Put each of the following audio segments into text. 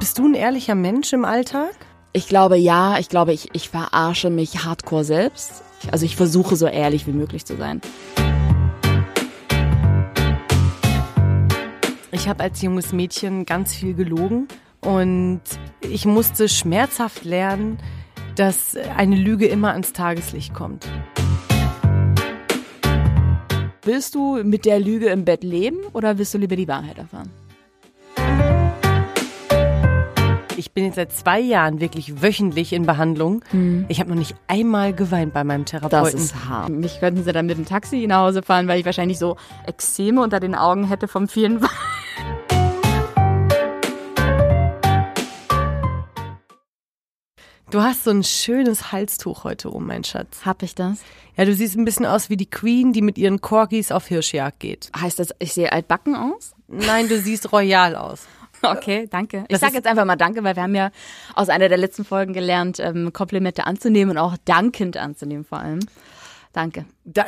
Bist du ein ehrlicher Mensch im Alltag? Ich glaube ja, ich glaube, ich, ich verarsche mich hardcore selbst. Also ich versuche so ehrlich wie möglich zu sein. Ich habe als junges Mädchen ganz viel gelogen und ich musste schmerzhaft lernen, dass eine Lüge immer ans Tageslicht kommt. Willst du mit der Lüge im Bett leben oder willst du lieber die Wahrheit erfahren? Ich bin jetzt seit zwei Jahren wirklich wöchentlich in Behandlung. Hm. Ich habe noch nicht einmal geweint bei meinem Therapeuten. Das ist hart. Mich könnten sie dann mit dem Taxi nach Hause fahren, weil ich wahrscheinlich so Ekzeme unter den Augen hätte vom vielen Weinen. Du hast so ein schönes Halstuch heute um, mein Schatz. Hab ich das? Ja, du siehst ein bisschen aus wie die Queen, die mit ihren Corgis auf Hirschjagd geht. Heißt das, ich sehe altbacken aus? Nein, du siehst royal aus. Okay, danke. Ich sage jetzt einfach mal Danke, weil wir haben ja aus einer der letzten Folgen gelernt, ähm, Komplimente anzunehmen und auch dankend anzunehmen vor allem. Danke. Da,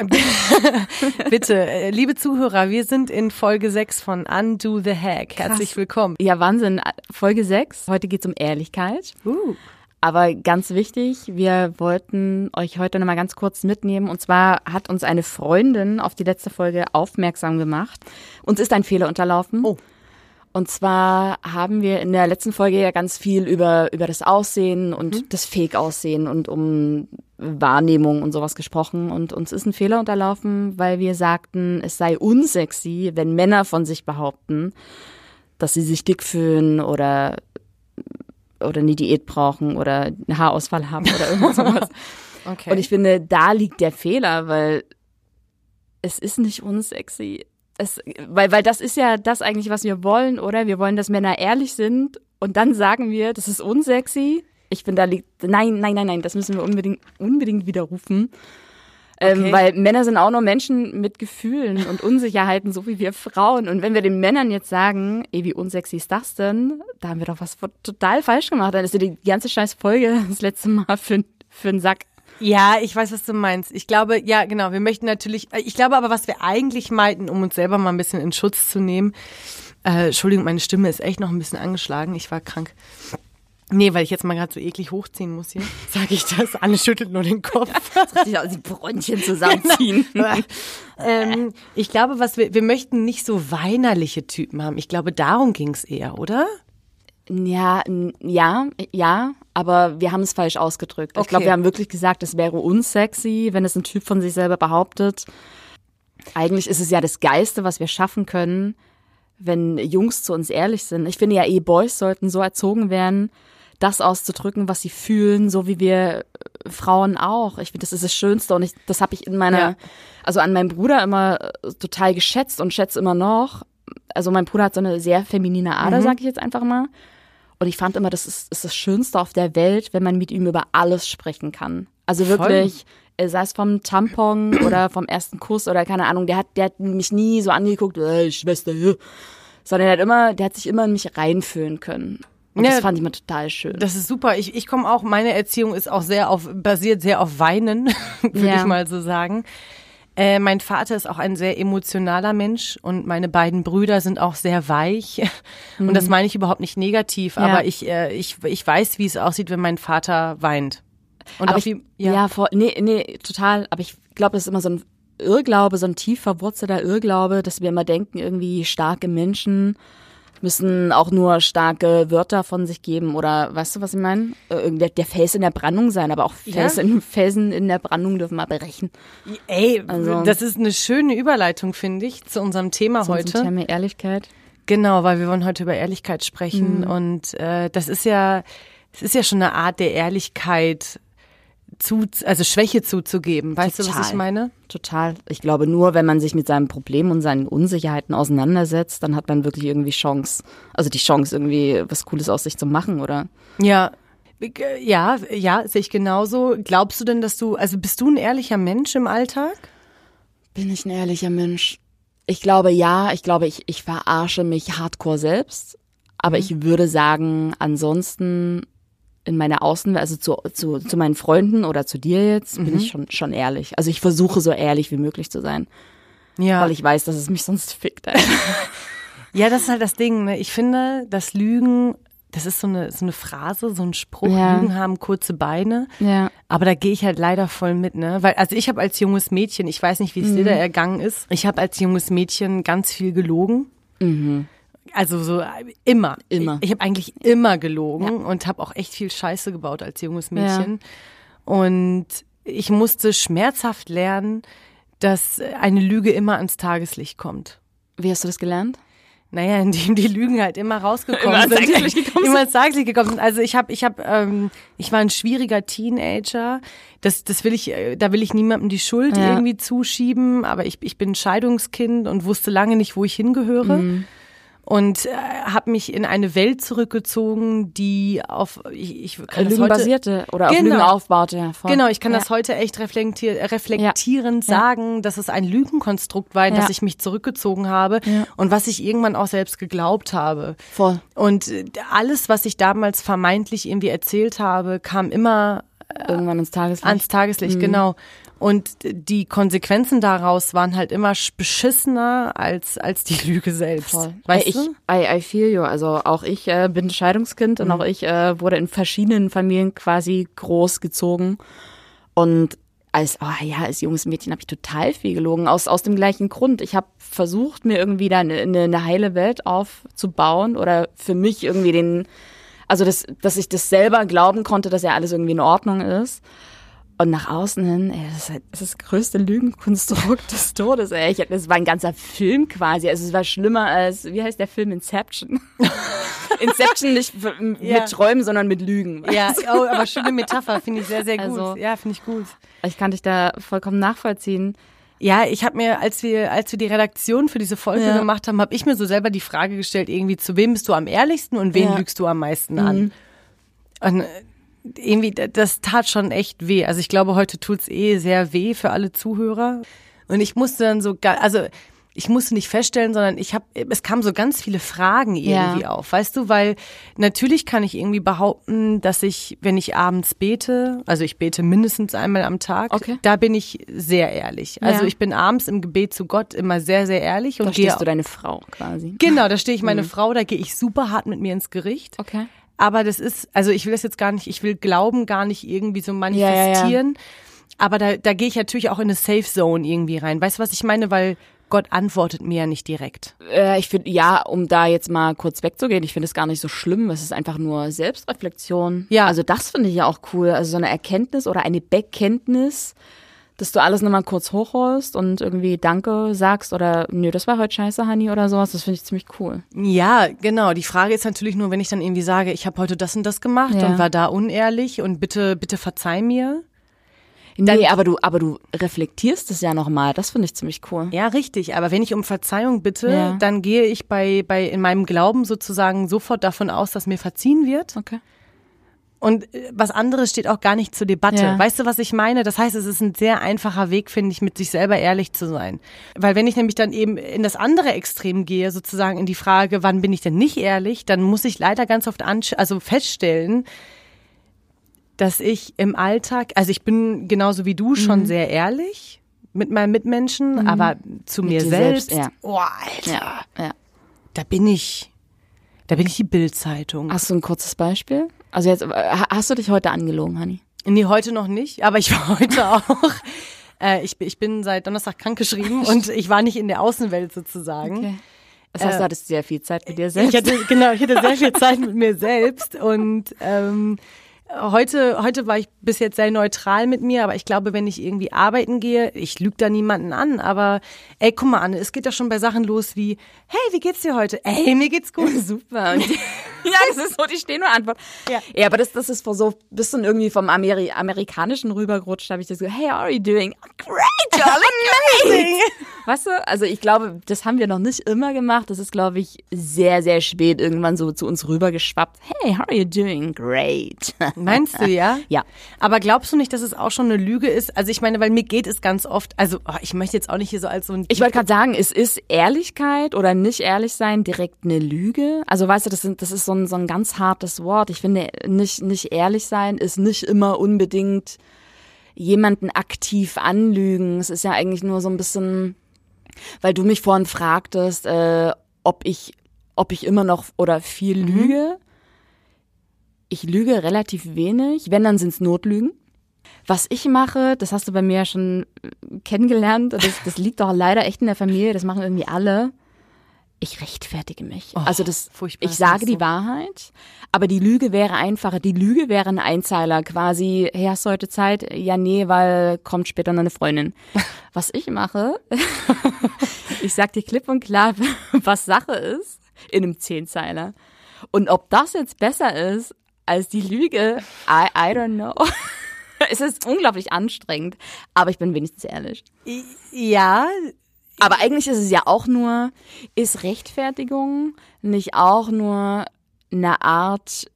bitte, äh, liebe Zuhörer, wir sind in Folge 6 von Undo the Hack. Herzlich willkommen. Ja, Wahnsinn. Folge 6. Heute geht's um Ehrlichkeit. Uh. Aber ganz wichtig, wir wollten euch heute nochmal ganz kurz mitnehmen. Und zwar hat uns eine Freundin auf die letzte Folge aufmerksam gemacht. Uns ist ein Fehler unterlaufen. Oh. Und zwar haben wir in der letzten Folge ja ganz viel über, über das Aussehen und Mhm. das Fake-Aussehen und um Wahrnehmung und sowas gesprochen. Und uns ist ein Fehler unterlaufen, weil wir sagten, es sei unsexy, wenn Männer von sich behaupten, dass sie sich dick fühlen oder oder eine Diät brauchen oder einen Haarausfall haben oder irgendwas sowas. Okay. Und ich finde, da liegt der Fehler, weil es ist nicht unsexy. Es, weil, weil das ist ja das eigentlich, was wir wollen, oder? Wir wollen, dass Männer ehrlich sind und dann sagen wir, das ist unsexy. Ich finde, da liegt, nein, nein, nein, nein, das müssen wir unbedingt, unbedingt widerrufen. Ähm, Okay. weil Männer sind auch nur Menschen mit Gefühlen und Unsicherheiten, so wie wir Frauen. Und wenn wir den Männern jetzt sagen, ey, wie unsexy ist das denn? Da haben wir doch was total falsch gemacht. Dann ist ja die ganze scheiß Folge das letzte Mal für, für einen Sack. Ja, ich weiß, was du meinst. Ich glaube, ja, genau, wir möchten natürlich, äh, ich glaube aber, was wir eigentlich meinten, um uns selber mal ein bisschen in Schutz zu nehmen, äh, Entschuldigung, meine Stimme ist echt noch ein bisschen angeschlagen, ich war krank. Nee, weil ich jetzt mal gerade so eklig hochziehen muss hier, sage ich das. Anne schüttelt nur den Kopf. sich die Bronchien zusammenziehen. ähm, ich glaube, was wir, wir möchten nicht so weinerliche Typen haben. Ich glaube, darum ging's eher, oder? Ja, ja, ja, aber wir haben es falsch ausgedrückt. Ich Okay. glaube, wir haben wirklich gesagt, es wäre unsexy, wenn es ein Typ von sich selber behauptet. Eigentlich ist es ja das Geiste, was wir schaffen können, wenn Jungs zu uns ehrlich sind. Ich finde ja, eh Boys sollten so erzogen werden, das auszudrücken, was sie fühlen, so wie wir äh, Frauen auch. Ich finde, das ist das Schönste und ich, das habe ich in meiner, Ja. also an meinem Bruder immer äh, total geschätzt und schätze immer noch. Also mein Bruder hat so eine sehr feminine Ader, Mhm. sag ich jetzt einfach mal. Und ich fand immer, das ist, ist das Schönste auf der Welt, wenn man mit ihm über alles sprechen kann. Also Voll. wirklich, äh, sei es vom Tampon oder vom ersten Kuss oder keine Ahnung, der hat, der hat mich nie so angeguckt, äh, Schwester, äh, sondern der hat immer, der hat sich immer in mich reinfühlen können. Und Ja, das fand ich immer total schön. Das ist super. Ich, ich komme auch, meine Erziehung ist auch sehr auf, basiert sehr auf Weinen, würde Ja. ich mal so sagen. Äh, mein Vater ist auch ein sehr emotionaler Mensch und meine beiden Brüder sind auch sehr weich. Und das meine ich überhaupt nicht negativ, Mhm. Ja. aber ich, äh, ich, ich weiß, wie es aussieht, wenn mein Vater weint. Und aber auch ich, wie, ja, voll, nee, nee, total. Aber ich glaube, das ist immer so ein Irrglaube, so ein tief verwurzelter Irrglaube, dass wir immer denken, irgendwie starke Menschen müssen auch nur starke Wörter von sich geben oder weißt du, was ich meine? Äh, Der, der Fels in der Brandung sein, aber auch Ja. Felsen, Felsen in der Brandung dürfen wir brechen. Ey, Also- das ist eine schöne Überleitung, finde ich, zu unserem Thema So heute. Zum Thema Ehrlichkeit. Genau, weil wir wollen heute über Ehrlichkeit sprechen Mhm. und äh, das ist ja, es ist ja schon eine Art der Ehrlichkeit zu, also Schwäche zuzugeben. Weißt du, was Total. ich meine? Total. Ich glaube, nur wenn man sich mit seinem Problem und seinen Unsicherheiten auseinandersetzt, dann hat man wirklich irgendwie Chance. Also die Chance, irgendwie was Cooles aus sich zu machen, oder? Ja. Ja, ja, sehe ich genauso. Glaubst du denn, dass du, also bist du ein ehrlicher Mensch im Alltag? Bin ich ein ehrlicher Mensch? Ich glaube ja, ich glaube, ich, ich verarsche mich hardcore selbst. Aber ich würde sagen, ansonsten in meiner Außenwelt, also zu, zu, zu meinen Freunden oder zu dir jetzt, bin ich schon, schon ehrlich. Also ich versuche so ehrlich wie möglich zu sein, Ja. weil ich weiß, dass es mich sonst fickt. Ja, das ist halt das Ding. Ne? Ich finde, dass Lügen das ist so eine, so eine Phrase, so ein Spruch, Ja. Lügen haben kurze Beine. Ja. Aber da gehe ich halt leider voll mit, ne? Weil, also ich habe als junges Mädchen, ich weiß nicht, wie es Mhm. dir da ergangen ist, ich habe als junges Mädchen ganz viel gelogen. Also so äh, immer. Immer. Ich, ich habe eigentlich immer gelogen und habe auch echt viel Scheiße gebaut als junges Mädchen. Und ich musste schmerzhaft lernen, dass eine Lüge immer ans Tageslicht kommt. Wie hast du das gelernt? Naja, indem die Lügen halt immer rausgekommen Immer sind. Gekommen immer ans Tageslicht gekommen sind. Also ich habe, ich habe, ähm, ich war ein schwieriger Teenager. Das, das will ich, äh, da will ich niemandem die Schuld Ja. irgendwie zuschieben. Aber ich, ich bin Scheidungskind und wusste lange nicht, wo ich hingehöre. Mhm. Und äh, habe mich in eine Welt zurückgezogen, die auf ich, ich kann das Lügen heute, basierte oder auf Genau. Lügen aufbaute. Ja, voll. Genau, ich kann ja. das heute echt reflektier reflektierend Ja. sagen, dass es ein Lügenkonstrukt war, in das Ja. ich mich zurückgezogen habe Ja. und was ich irgendwann auch selbst geglaubt habe. Voll. Und äh, alles, was ich damals vermeintlich irgendwie erzählt habe, kam immer Irgendwann ins Tageslicht. ans Tageslicht, genau. Und die Konsequenzen daraus waren halt immer sch- beschissener als, als die Lüge selbst. Voll. Weißt ich, du? I, I feel you. Also auch ich äh, bin Scheidungskind und auch ich äh, wurde in verschiedenen Familien quasi großgezogen. Und als, oh ja, als junges Mädchen habe ich total viel gelogen, aus, aus dem gleichen Grund. Ich habe versucht, mir irgendwie da eine, eine, eine heile Welt aufzubauen oder für mich irgendwie den, also das, dass ich das selber glauben konnte, dass ja alles irgendwie in Ordnung ist. Und nach außen hin, ey, das ist, halt, das ist das größte Lügenkonstrukt des Todes, ey. Ich, das war ein ganzer Film quasi. Also es war schlimmer als, wie heißt der Film Inception? Inception nicht Ja. mit Träumen, sondern mit Lügen. Ja, oh, aber schöne Metapher, finde ich sehr, sehr gut. Also- ja, finde ich gut. Ich kann dich da vollkommen nachvollziehen. Ja, ich habe mir, als wir, als wir die Redaktion für diese Folge Ja. gemacht haben, habe ich mir so selber die Frage gestellt, irgendwie, zu wem bist du am ehrlichsten und wen Ja. Mhm. lügst du am meisten an? Und äh, irgendwie, da- das tat schon echt weh. Also ich glaube, heute tut's eh sehr weh für alle Zuhörer. Und ich musste dann so, also ich musste nicht feststellen, sondern ich habe, es kamen so ganz viele Fragen irgendwie Ja. auf, weißt du, weil natürlich kann ich irgendwie behaupten, dass ich, wenn ich abends bete, also ich bete mindestens einmal am Tag, Okay. da bin ich sehr ehrlich. Also Ja. ich bin abends im Gebet zu Gott immer sehr, sehr ehrlich und Da stehst du deine Frau quasi. Genau, da stehe ich meine Frau, da gehe ich super hart mit mir ins Gericht. Okay. Aber das ist, also ich will das jetzt gar nicht, ich will Glauben gar nicht irgendwie so ja, ja. manifestieren. Aber da, da gehe ich natürlich auch in eine Safe Zone irgendwie rein. Weißt du, was ich meine? Weil Gott antwortet mir ja nicht direkt. Äh, ich finde, ja, um da jetzt mal kurz wegzugehen, ich finde es gar nicht so schlimm. Es ist einfach nur Selbstreflexion. Ja. Also das finde ich ja auch cool. Also so eine Erkenntnis oder eine Bekenntnis, dass du alles nochmal kurz hochholst und irgendwie Danke sagst oder nö, das war heute scheiße, Honey oder sowas. Das finde ich ziemlich cool. Ja, genau. Die Frage ist natürlich nur, wenn ich dann irgendwie sage, ich habe heute das und das gemacht Ja. und war da unehrlich und bitte, bitte verzeih mir. nee, aber du, aber du reflektierst es ja nochmal. Das finde ich ziemlich cool. Ja, richtig. Aber wenn ich um Verzeihung bitte, Ja. dann gehe ich bei, bei, in meinem Glauben sozusagen sofort davon aus, dass mir verziehen wird. Okay. Und äh, was anderes steht auch gar nicht zur Debatte. Ja. Weißt du, was ich meine? Das heißt, es ist ein sehr einfacher Weg, finde ich, mit sich selber ehrlich zu sein. Weil wenn ich nämlich dann eben in das andere Extrem gehe, sozusagen in die Frage, wann bin ich denn nicht ehrlich, dann muss ich leider ganz oft also feststellen, dass ich im Alltag, also ich bin genauso wie du schon sehr ehrlich mit meinen Mitmenschen, aber zu mir dir selbst, selbst, ja. oh, Alter, ja. da bin ich, da bin ich die Bildzeitung. Hast du ein kurzes Beispiel? Also jetzt, äh, ha- hast du dich heute angelogen, Honey? Nee, heute noch nicht, aber ich war heute auch. Äh, ich, bin- ich bin seit Donnerstag krankgeschrieben und ich war nicht in der Außenwelt sozusagen. Das heißt, Äh, du hattest sehr viel Zeit mit dir selbst. Ich hatte, genau, ich hatte sehr viel Zeit mit mir selbst und ähm, heute, heute war ich bis jetzt sehr neutral mit mir, aber ich glaube, wenn ich irgendwie arbeiten gehe, ich lüge da niemanden an, aber ey, guck mal Anne, es geht ja schon bei Sachen los wie, hey, wie geht's dir heute? Ey, mir geht's gut. Super. Und ja, das ist so die stehende Antwort. Ja. ja aber das, das ist vor so, bist du irgendwie vom Ameri Amerikanischen rübergerutscht, habe ich das so, hey, how are you doing? Great, darling, great. Weißt du, also ich glaube, das haben wir noch nicht immer gemacht. Das ist, glaube ich, sehr, sehr spät irgendwann so zu uns rübergeschwappt. Hey, how are you doing? Great. Meinst du, ja? Ja. Aber glaubst du nicht, dass es auch schon eine Lüge ist? Also ich meine, weil mir geht es ganz oft, also oh, ich möchte jetzt auch nicht hier so als so ein Ich wollte gerade sagen, es ist Ehrlichkeit oder nicht ehrlich sein direkt eine Lüge. Also weißt du, das, sind, das ist so ein, so ein ganz hartes Wort. Ich finde, nicht, nicht ehrlich sein ist nicht immer unbedingt jemanden aktiv anlügen. Es ist ja eigentlich nur so ein bisschen, weil du mich vorhin fragtest, äh, ob ich, ob ich immer noch oder viel lüge. ich lüge relativ wenig. Wenn, dann sind's Notlügen. Was ich mache, das hast du bei mir ja schon äh, kennengelernt, das, das liegt doch leider echt in der Familie, das machen irgendwie alle. Ich rechtfertige mich. Oh, also das, furchtbar, ich sage die so. Wahrheit, aber die Lüge wäre einfacher. Die Lüge wäre ein Einzeiler quasi, hey, hast du heute Zeit? Ja, nee, weil kommt später noch eine Freundin. Was ich mache, ich sag dir klipp und klar, was Sache ist, in einem Zehnzeiler. Und ob das jetzt besser ist als die Lüge, I, I don't know. es ist unglaublich anstrengend, aber ich bin wenigstens ehrlich. Ja, Aber eigentlich ist es ja auch nur, ist Rechtfertigung nicht auch nur eine Art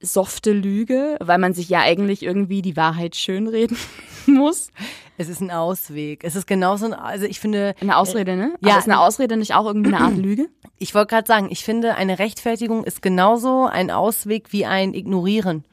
softe Lüge, weil man sich ja eigentlich irgendwie die Wahrheit schönreden muss? es ist ein Ausweg. Es ist genauso ein, also ich finde, Eine Ausrede, ne? Ja. Aber ist eine Ausrede nicht auch irgendwie eine Art Lüge? ich wollte gerade sagen, ich finde, eine Rechtfertigung ist genauso ein Ausweg wie ein Ignorieren.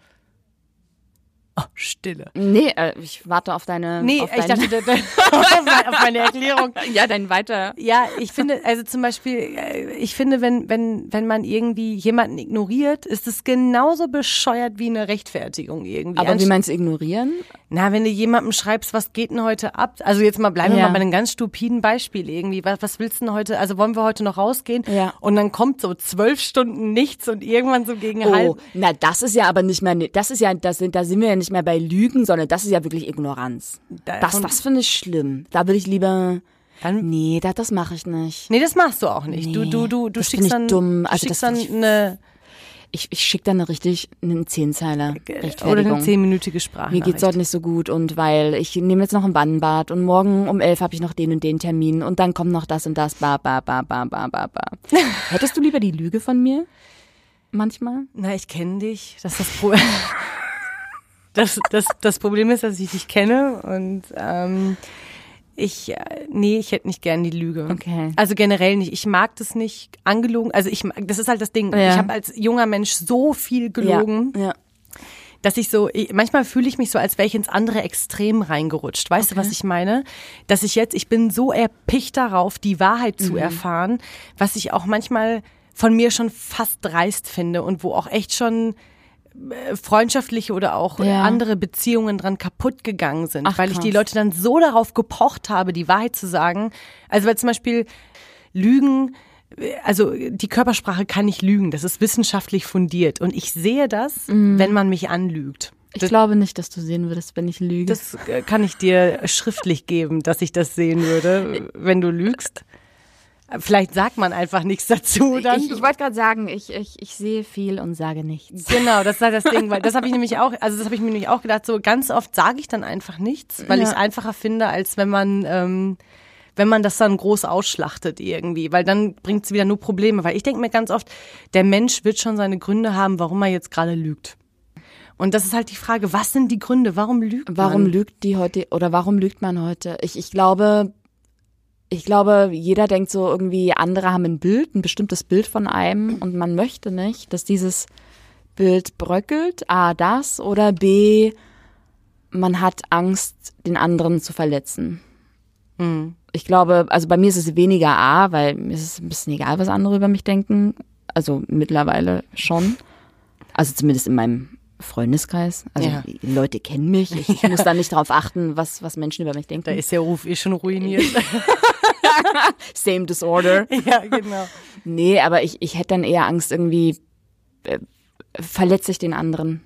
Oh, Stille. Nee, äh, ich warte auf deine. Nee, auf ich dachte, da- da- auf meine- Erklärung. ja, dein weiter. Ja, ich finde, also zum Beispiel, äh, ich finde, wenn, wenn, wenn man irgendwie jemanden ignoriert, ist es genauso bescheuert wie eine Rechtfertigung irgendwie. Aber wie Anst- meinst du ignorieren? Na, wenn du jemandem schreibst, was geht denn heute ab? Also jetzt mal bleiben wir Ja. mal bei einem ganz stupiden Beispiel irgendwie. Was, was willst du denn heute? Also wollen wir heute noch rausgehen? Ja. Und dann kommt so zwölf Stunden nichts und irgendwann so gegen Oh, halb. na, das ist ja aber nicht mehr, das ist ja, das sind, da sind wir ja nicht mehr bei Lügen, sondern das ist ja wirklich Ignoranz. Das, das finde ich schlimm. Da würde ich lieber, Dann, nee, das, das mache ich nicht. nee, das machst du auch nicht. du, Nee, du, du, du das schickst dann, dumm. du Also schickst das dann ich- eine, Ich, ich schicke dann eine richtig, einen Zehnzeiler oder eine zehnminütige Mir Sprachnachricht. geht's heute nicht so gut und weil ich nehme jetzt noch ein Bannbad und morgen um elf habe ich noch den und den Termin und dann kommt noch das und das, ba, ba, ba, ba, ba, ba, ba. Hättest du lieber die Lüge von mir? Manchmal? Na, ich kenne dich. Das ist das Problem. Das, das, das Problem ist, dass ich dich kenne und ähm, ich, äh, nee, ich hätte nicht gern die Lüge. Okay. Also generell nicht. Ich mag das nicht angelogen. Also ich, mag- das ist halt das Ding. Ja. Ich habe als junger Mensch so viel gelogen, Ja. ja. dass ich so, ich, manchmal fühle ich mich so, als wäre ich ins andere Extrem reingerutscht. Weißt du, was ich meine? Dass ich jetzt, ich bin so erpicht darauf, die Wahrheit Mhm. zu erfahren, was ich auch manchmal von mir schon fast dreist finde und wo auch echt schon freundschaftliche oder auch Ja. andere Beziehungen dran kaputt gegangen sind, Ach, weil ich die. Leute dann so darauf gepocht habe, die Wahrheit zu sagen. Also weil zum Beispiel Lügen, also die Körpersprache kann nicht lügen, das ist wissenschaftlich fundiert und ich sehe das, Mhm. wenn man mich anlügt. Ich glaube nicht, dass du sehen würdest, wenn ich lüge. Das äh, kann ich dir schriftlich geben, dass ich das sehen würde, wenn du lügst. Vielleicht sagt man einfach nichts dazu. Dann. ich ich wollte gerade sagen, ich, ich, ich sehe viel und sage nichts. Genau, das ist halt das Ding, weil das habe ich nämlich auch, also das habe ich mir nämlich auch gedacht, so ganz oft sage ich dann einfach nichts, weil Ja. ich es einfacher finde, als wenn man, ähm, wenn man das dann groß ausschlachtet irgendwie, weil dann bringt es wieder nur Probleme, weil ich denke mir ganz oft, der Mensch wird schon seine Gründe haben, warum er jetzt gerade lügt. Und das ist halt die Frage, was sind die Gründe, warum lügt Warum man? lügt die heute oder warum lügt man heute? Ich, ich glaube, ich glaube, jeder denkt so irgendwie, andere haben ein Bild, ein bestimmtes Bild von einem und man möchte nicht, dass dieses Bild bröckelt. A, das oder B, man hat Angst, den anderen zu verletzen. Mhm. Ich glaube, also bei mir ist es weniger A, weil mir ist es ein bisschen egal, was andere über mich denken. Also mittlerweile schon. Also zumindest in meinem Freundeskreis. Also Ja. die Leute kennen mich. Ich, ich muss da nicht darauf achten, was, was Menschen über mich denken. Da ist der Ruf eh schon ruiniert. Same Disorder. ja, genau. Nee, aber ich, ich hätte dann eher Angst, irgendwie äh, verletze ich den anderen.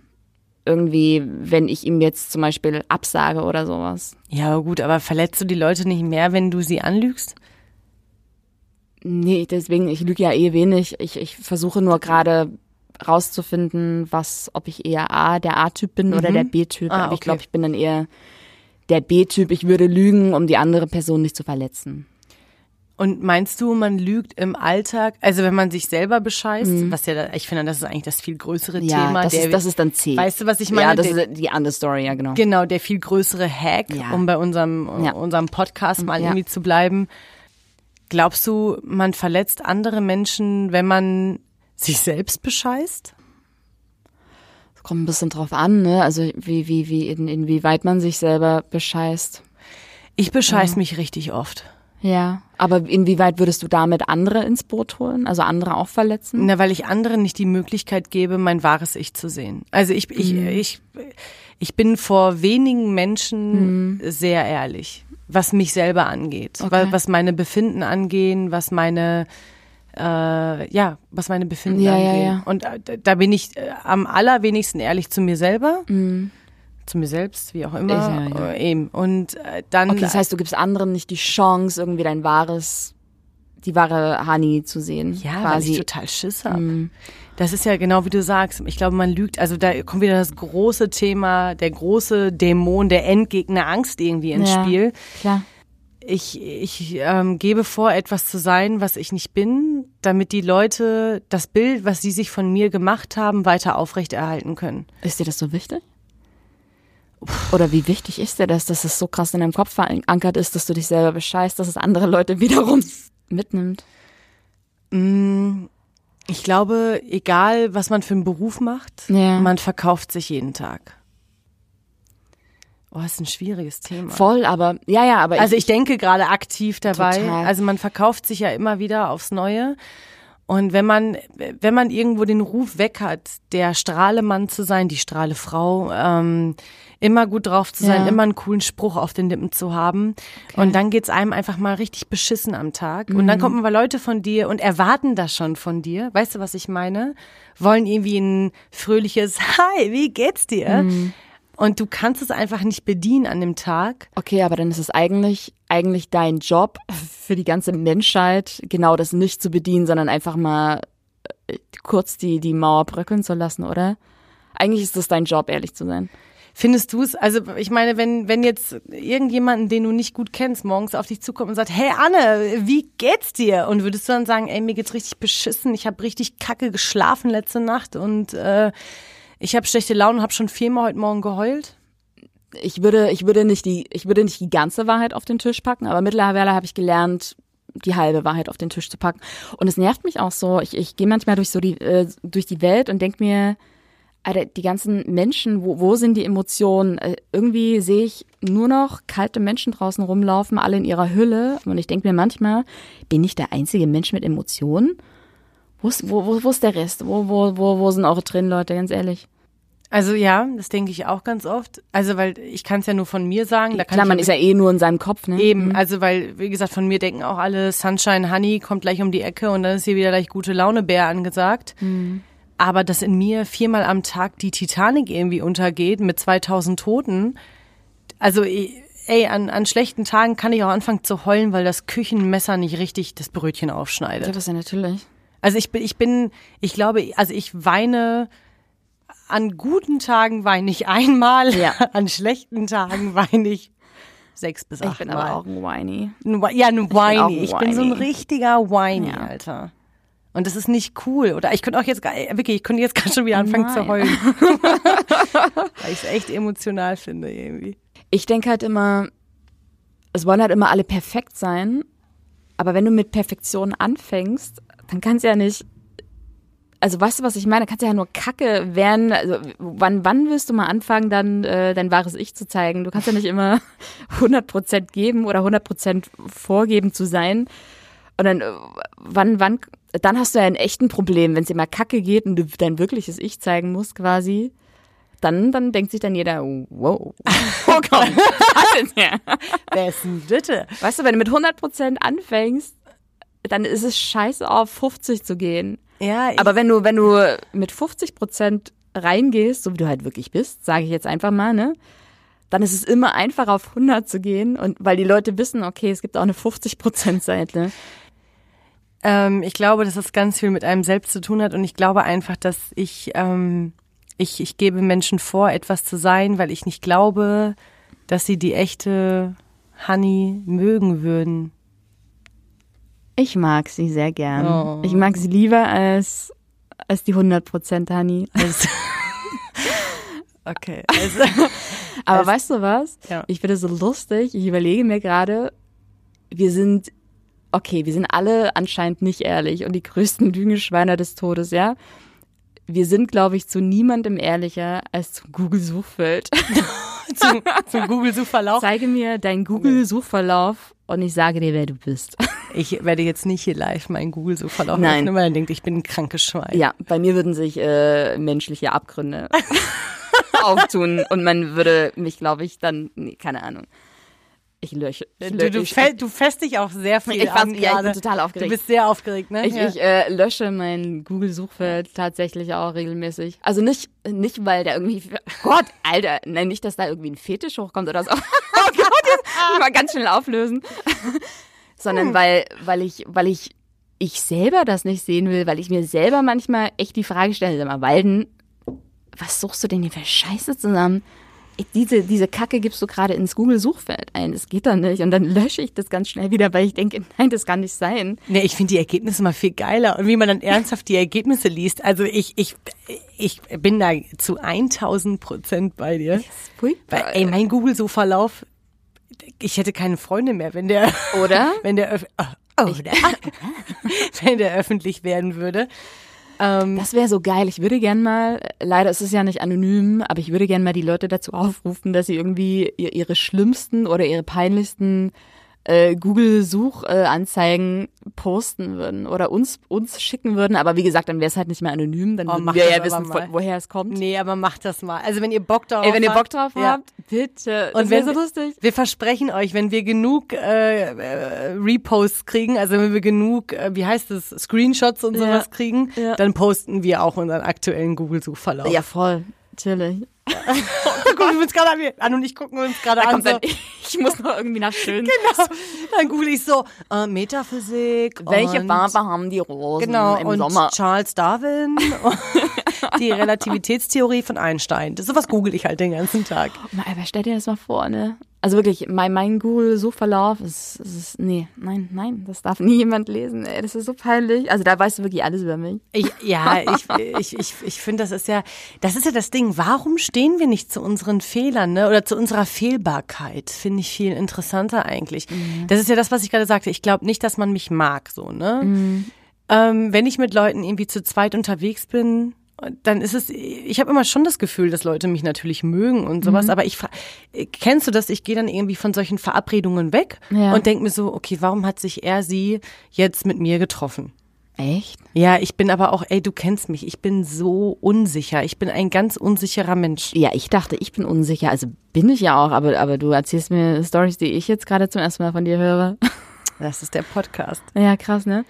Irgendwie, wenn ich ihm jetzt zum Beispiel absage oder sowas. Ja, gut, aber verletzt du die Leute nicht mehr, wenn du sie anlügst? Nee, deswegen, ich lüge ja eh wenig. Ich, ich versuche nur gerade rauszufinden, was, ob ich eher A, der A-Typ bin oder der B-Typ. Ah, Aber ich okay. glaube, ich bin dann eher der B-Typ. Ich würde lügen, um die andere Person nicht zu verletzen. Und meinst du, man lügt im Alltag, also wenn man sich selber bescheißt, was ja, da, ich finde, das ist eigentlich das viel größere Ja, Thema. das, der, ist, das ist dann C. weißt du, was ich meine? Ja, das Der- ist die andere Story, ja, genau. Genau, der viel größere Hack, Ja. um bei unserem, Ja. unserem Podcast mal irgendwie zu bleiben. Glaubst du, man verletzt andere Menschen, wenn man sich selbst bescheißt? Kommt ein bisschen drauf an, ne? Also wie, wie, wie, in, inwieweit man sich selber bescheißt. Ich bescheiß mich richtig oft. Ja. Aber inwieweit würdest du damit andere ins Boot holen? Also andere auch verletzen? Na, weil ich anderen nicht die Möglichkeit gebe, mein wahres Ich zu sehen. Also ich, ich, Mhm. ich, ich bin vor wenigen Menschen sehr ehrlich, was mich selber angeht, Mhm. Okay. wa- was meine Befinden angehen, was meine äh, ja, was meine Befinden Ja, ja, angeht. ja. Und äh, da- da bin ich äh, am allerwenigsten ehrlich zu mir selber, Mhm. Zu mir selbst, wie auch immer. Ja, ja. Äh, eben. Und äh, dann Okay, das heißt, du gibst anderen nicht die Chance, irgendwie dein wahres, die wahre Hani zu sehen. Ja, weil quasi. ich total Schiss habe. Mhm. Das ist ja genau wie du sagst. Ich glaube, man lügt. Also da kommt wieder das große Thema, der große Dämon, der Endgegner Angst irgendwie ins Ja. Spiel. Klar. Ich, ich ähm, gebe vor, etwas zu sein, was ich nicht bin, damit die Leute das Bild, was sie sich von mir gemacht haben, weiter aufrechterhalten können. Ist dir das so wichtig? Oder wie wichtig ist dir das, dass es so krass in deinem Kopf verankert ist, dass du dich selber bescheißt, dass es andere Leute wiederum mitnimmt? Mm, Ich glaube, egal was man für einen Beruf macht, Ja. man verkauft sich jeden Tag. Oh, ist ein schwieriges Thema. Voll, aber ja, ja, aber Also ich denke gerade aktiv dabei. Total. Also man verkauft sich ja immer wieder aufs Neue. Und wenn man, wenn man irgendwo den Ruf weg hat, der Strahlemann zu sein, die Strahlefrau, ähm, immer gut drauf zu sein, Ja. immer einen coolen Spruch auf den Lippen zu haben. Und dann geht's einem einfach mal richtig beschissen am Tag. Und dann kommen mal Leute von dir und erwarten das schon von dir. Weißt du, was ich meine? Wollen irgendwie ein fröhliches Hi, wie geht's dir? Und du kannst es einfach nicht bedienen an dem Tag. Okay, aber dann ist es eigentlich, eigentlich dein Job für die ganze Menschheit, genau das nicht zu bedienen, sondern einfach mal äh, kurz die, die Mauer bröckeln zu lassen, oder? Eigentlich ist das dein Job, ehrlich zu sein. Findest du es? Also ich meine, wenn wenn jetzt irgendjemanden, den du nicht gut kennst, morgens auf dich zukommt und sagt, hey Anne, wie geht's dir? Und würdest du dann sagen, ey, mir geht's richtig beschissen, ich habe richtig kacke geschlafen letzte Nacht und äh, ich habe schlechte Laune und habe schon viermal heute Morgen geheult? Ich würde, ich würde nicht die, ich würde nicht die ganze Wahrheit auf den Tisch packen, aber mittlerweile habe ich gelernt, die halbe Wahrheit auf den Tisch zu packen. Und es nervt mich auch so. Ich, ich gehe manchmal durch so die, äh, durch die Welt und denk mir, Alter, die ganzen Menschen, wo, wo sind die Emotionen? Äh, irgendwie sehe ich nur noch kalte Menschen draußen rumlaufen, alle in ihrer Hülle. Und ich denk mir manchmal, bin ich der einzige Mensch mit Emotionen? Wo ist, wo, wo, wo ist der Rest? Wo, wo, wo, wo sind eure Tränen, Leute, ganz ehrlich? Also ja, das denke ich auch ganz oft. Also weil ich kann es ja nur von mir sagen. Da kann Klar, man ist ja eh nur in seinem Kopf, ne? Eben, also weil, wie gesagt, von mir denken auch alle, Sunshine Honey kommt gleich um die Ecke und dann ist hier wieder gleich gute Laune Bär angesagt. Aber dass in mir viermal am Tag die Titanic irgendwie untergeht mit 2000 Toten, also ey, an, an schlechten Tagen kann ich auch anfangen zu heulen, weil das Küchenmesser nicht richtig das Brötchen aufschneidet. Ja, was ja natürlich. Also ich bin, ich bin, ich glaube, also ich weine an guten Tagen weine ich einmal, Ja. an schlechten Tagen weine ich sechs bis Ich acht bin Mal. aber auch ein Whiny. Ja, ein auch ein Whiny. Ich bin so ein Whiny. richtiger Whiny, Ja. Alter. Und das ist nicht cool. Oder ich könnte auch jetzt, gar- äh, wirklich, ich könnte jetzt gerade schon wieder anfangen zu Nein. heulen. Weil ich es echt emotional finde, irgendwie. Ich denke halt immer, es wollen halt immer alle perfekt sein, aber wenn du mit Perfektion anfängst, dann kannst du ja nicht, also weißt du, was ich meine? Kannst du ja nur Kacke werden. Also wann, wann wirst du mal anfangen, dann äh, dein wahres Ich zu zeigen? Du kannst ja nicht immer 100% geben oder 100% vorgeben zu sein. Und dann, äh, wann, wann, dann hast du ja ein echten Problem, wenn es dir mal Kacke geht und du dein wirkliches Ich zeigen musst quasi. Dann, dann denkt sich dann jeder, wow, wo kommt das denn her? Wer ist denn bitte? Weißt du, wenn du mit 100% anfängst, dann ist es scheiße auf 50 zu gehen. Ja, Aber wenn du, wenn du mit 50% reingehst, so wie du halt wirklich bist, sage ich jetzt einfach mal, ne? Dann ist es immer einfacher auf 100 zu gehen und weil die Leute wissen, okay, es gibt auch eine 50% Seite. Ähm, ich glaube, dass das ganz viel mit einem selbst zu tun hat und ich glaube einfach, dass ich, ähm, ich, ich gebe Menschen vor, etwas zu sein, weil ich nicht glaube, dass sie die echte Honey mögen würden. Ich mag sie sehr gern. Oh. Ich mag sie lieber als, als die 100% Honey. Also, okay, also, Aber Also- weißt du was? Ja. Ich finde es so lustig. Ich überlege mir gerade, wir sind, okay, wir sind alle anscheinend nicht ehrlich und die größten Lügenschweiner des Todes, ja? Wir sind, glaube ich, zu niemandem ehrlicher als zum Google-Suchfeld. zum, zum Google-Suchverlauf. Zeige mir deinen Google-Suchverlauf und ich sage dir, wer du bist. Ich werde jetzt nicht hier live meinen Google-Suchverlauf Nein. öffnen, weil er denkt, ich bin ein krankes Schwein. Ja, bei mir würden sich äh, menschliche Abgründe auftun und man würde mich, glaube ich, dann, nee, keine Ahnung. Ich lösche. Ich, Du, du, fäll, du fässt dich auch sehr viel Ich an ja, ich bin total aufgeregt. Du bist sehr aufgeregt, ne? Ich, ja. ich äh, lösche mein Google-Suchfeld tatsächlich auch regelmäßig. Also nicht, nicht weil da irgendwie, Gott, Alter, nein, nicht, dass da irgendwie ein Fetisch hochkommt oder so. Oh Gott, jetzt mal ganz schnell auflösen. Sondern weil, weil ich, weil ich, ich selber das nicht sehen will, weil ich mir selber manchmal echt die Frage stelle, sag mal, Walden, was suchst du denn hier für Scheiße zusammen? Diese, diese Kacke gibst du gerade ins Google-Suchfeld ein. Das geht dann nicht. Und dann lösche ich das ganz schnell wieder, weil ich denke, nein, das kann nicht sein. Nee, ich finde die Ergebnisse mal viel geiler. Und wie man dann ernsthaft die Ergebnisse liest. Also ich, ich, ich bin da zu 1000 Prozent bei dir. Weil, ey, mein Google-Suchverlauf, ich hätte keine Freunde mehr, wenn der, Oder? wenn der, oh, oder, wenn der öffentlich werden würde. Ähm, Das wäre so geil. Ich würde gern mal, leider ist es ja nicht anonym, aber ich würde gern mal die Leute dazu aufrufen, dass sie irgendwie ihr- ihre schlimmsten oder ihre peinlichsten äh, Google-Suchanzeigen posten würden oder uns uns schicken würden. Aber wie gesagt, dann wäre es halt nicht mehr anonym. Dann Oh, würden wir ja wissen, von, woher es kommt. nee, aber macht das mal. Also wenn ihr Bock darauf Ey, wenn ihr habt, Bock drauf ja. habt, bitte. Und wäre so lustig. Wir versprechen euch, wenn wir genug äh, äh, Reposts kriegen, also wenn wir genug, äh, wie heißt es, Screenshots und Ja. sowas kriegen, Ja. dann posten wir auch unseren aktuellen Google-Suchverlauf. Ja, voll. Natürlich. Gucken wir uns gerade an. Anne und ich gucken uns gerade an. So, dann, ich muss noch irgendwie nach schön. genau. Dann google ich so äh, Metaphysik. Welche Farbe haben die Rosen Genau, im und Sommer? Charles Darwin die Relativitätstheorie von Einstein. Das sowas google ich halt den ganzen Tag. Mal, Aber stell dir das mal vor, ne? Also wirklich, mein, mein Google-Suchverlauf ist, ist, nee, nein, nein, das darf nie jemand lesen, ey, das ist so peinlich. Also da weißt du wirklich alles über mich. Ich, ja, ich, ich, ich, ich finde, das ist ja, das ist ja das Ding. Warum stehen wir nicht zu unseren Fehlern, ne? Oder zu unserer Fehlbarkeit? Finde ich viel interessanter eigentlich. Das ist ja das, was ich gerade sagte. Ich glaube nicht, dass man mich mag, so, ne? Ähm, wenn ich mit Leuten irgendwie zu zweit unterwegs bin, dann ist es, ich habe immer schon das Gefühl, dass Leute mich natürlich mögen und sowas, aber ich, kennst du das, ich gehe dann irgendwie von solchen Verabredungen weg Ja. und denk mir so, okay, warum hat sich er, sie jetzt mit mir getroffen? Echt? Ja, ich bin aber auch, ey, du kennst mich, ich bin so unsicher. Ich bin ein ganz unsicherer Mensch. Ja, ich dachte, ich bin unsicher, also bin ich ja auch, aber, aber du erzählst mir Stories, die ich jetzt gerade zum ersten Mal von dir höre. Das ist der Podcast. Ja, krass, ne?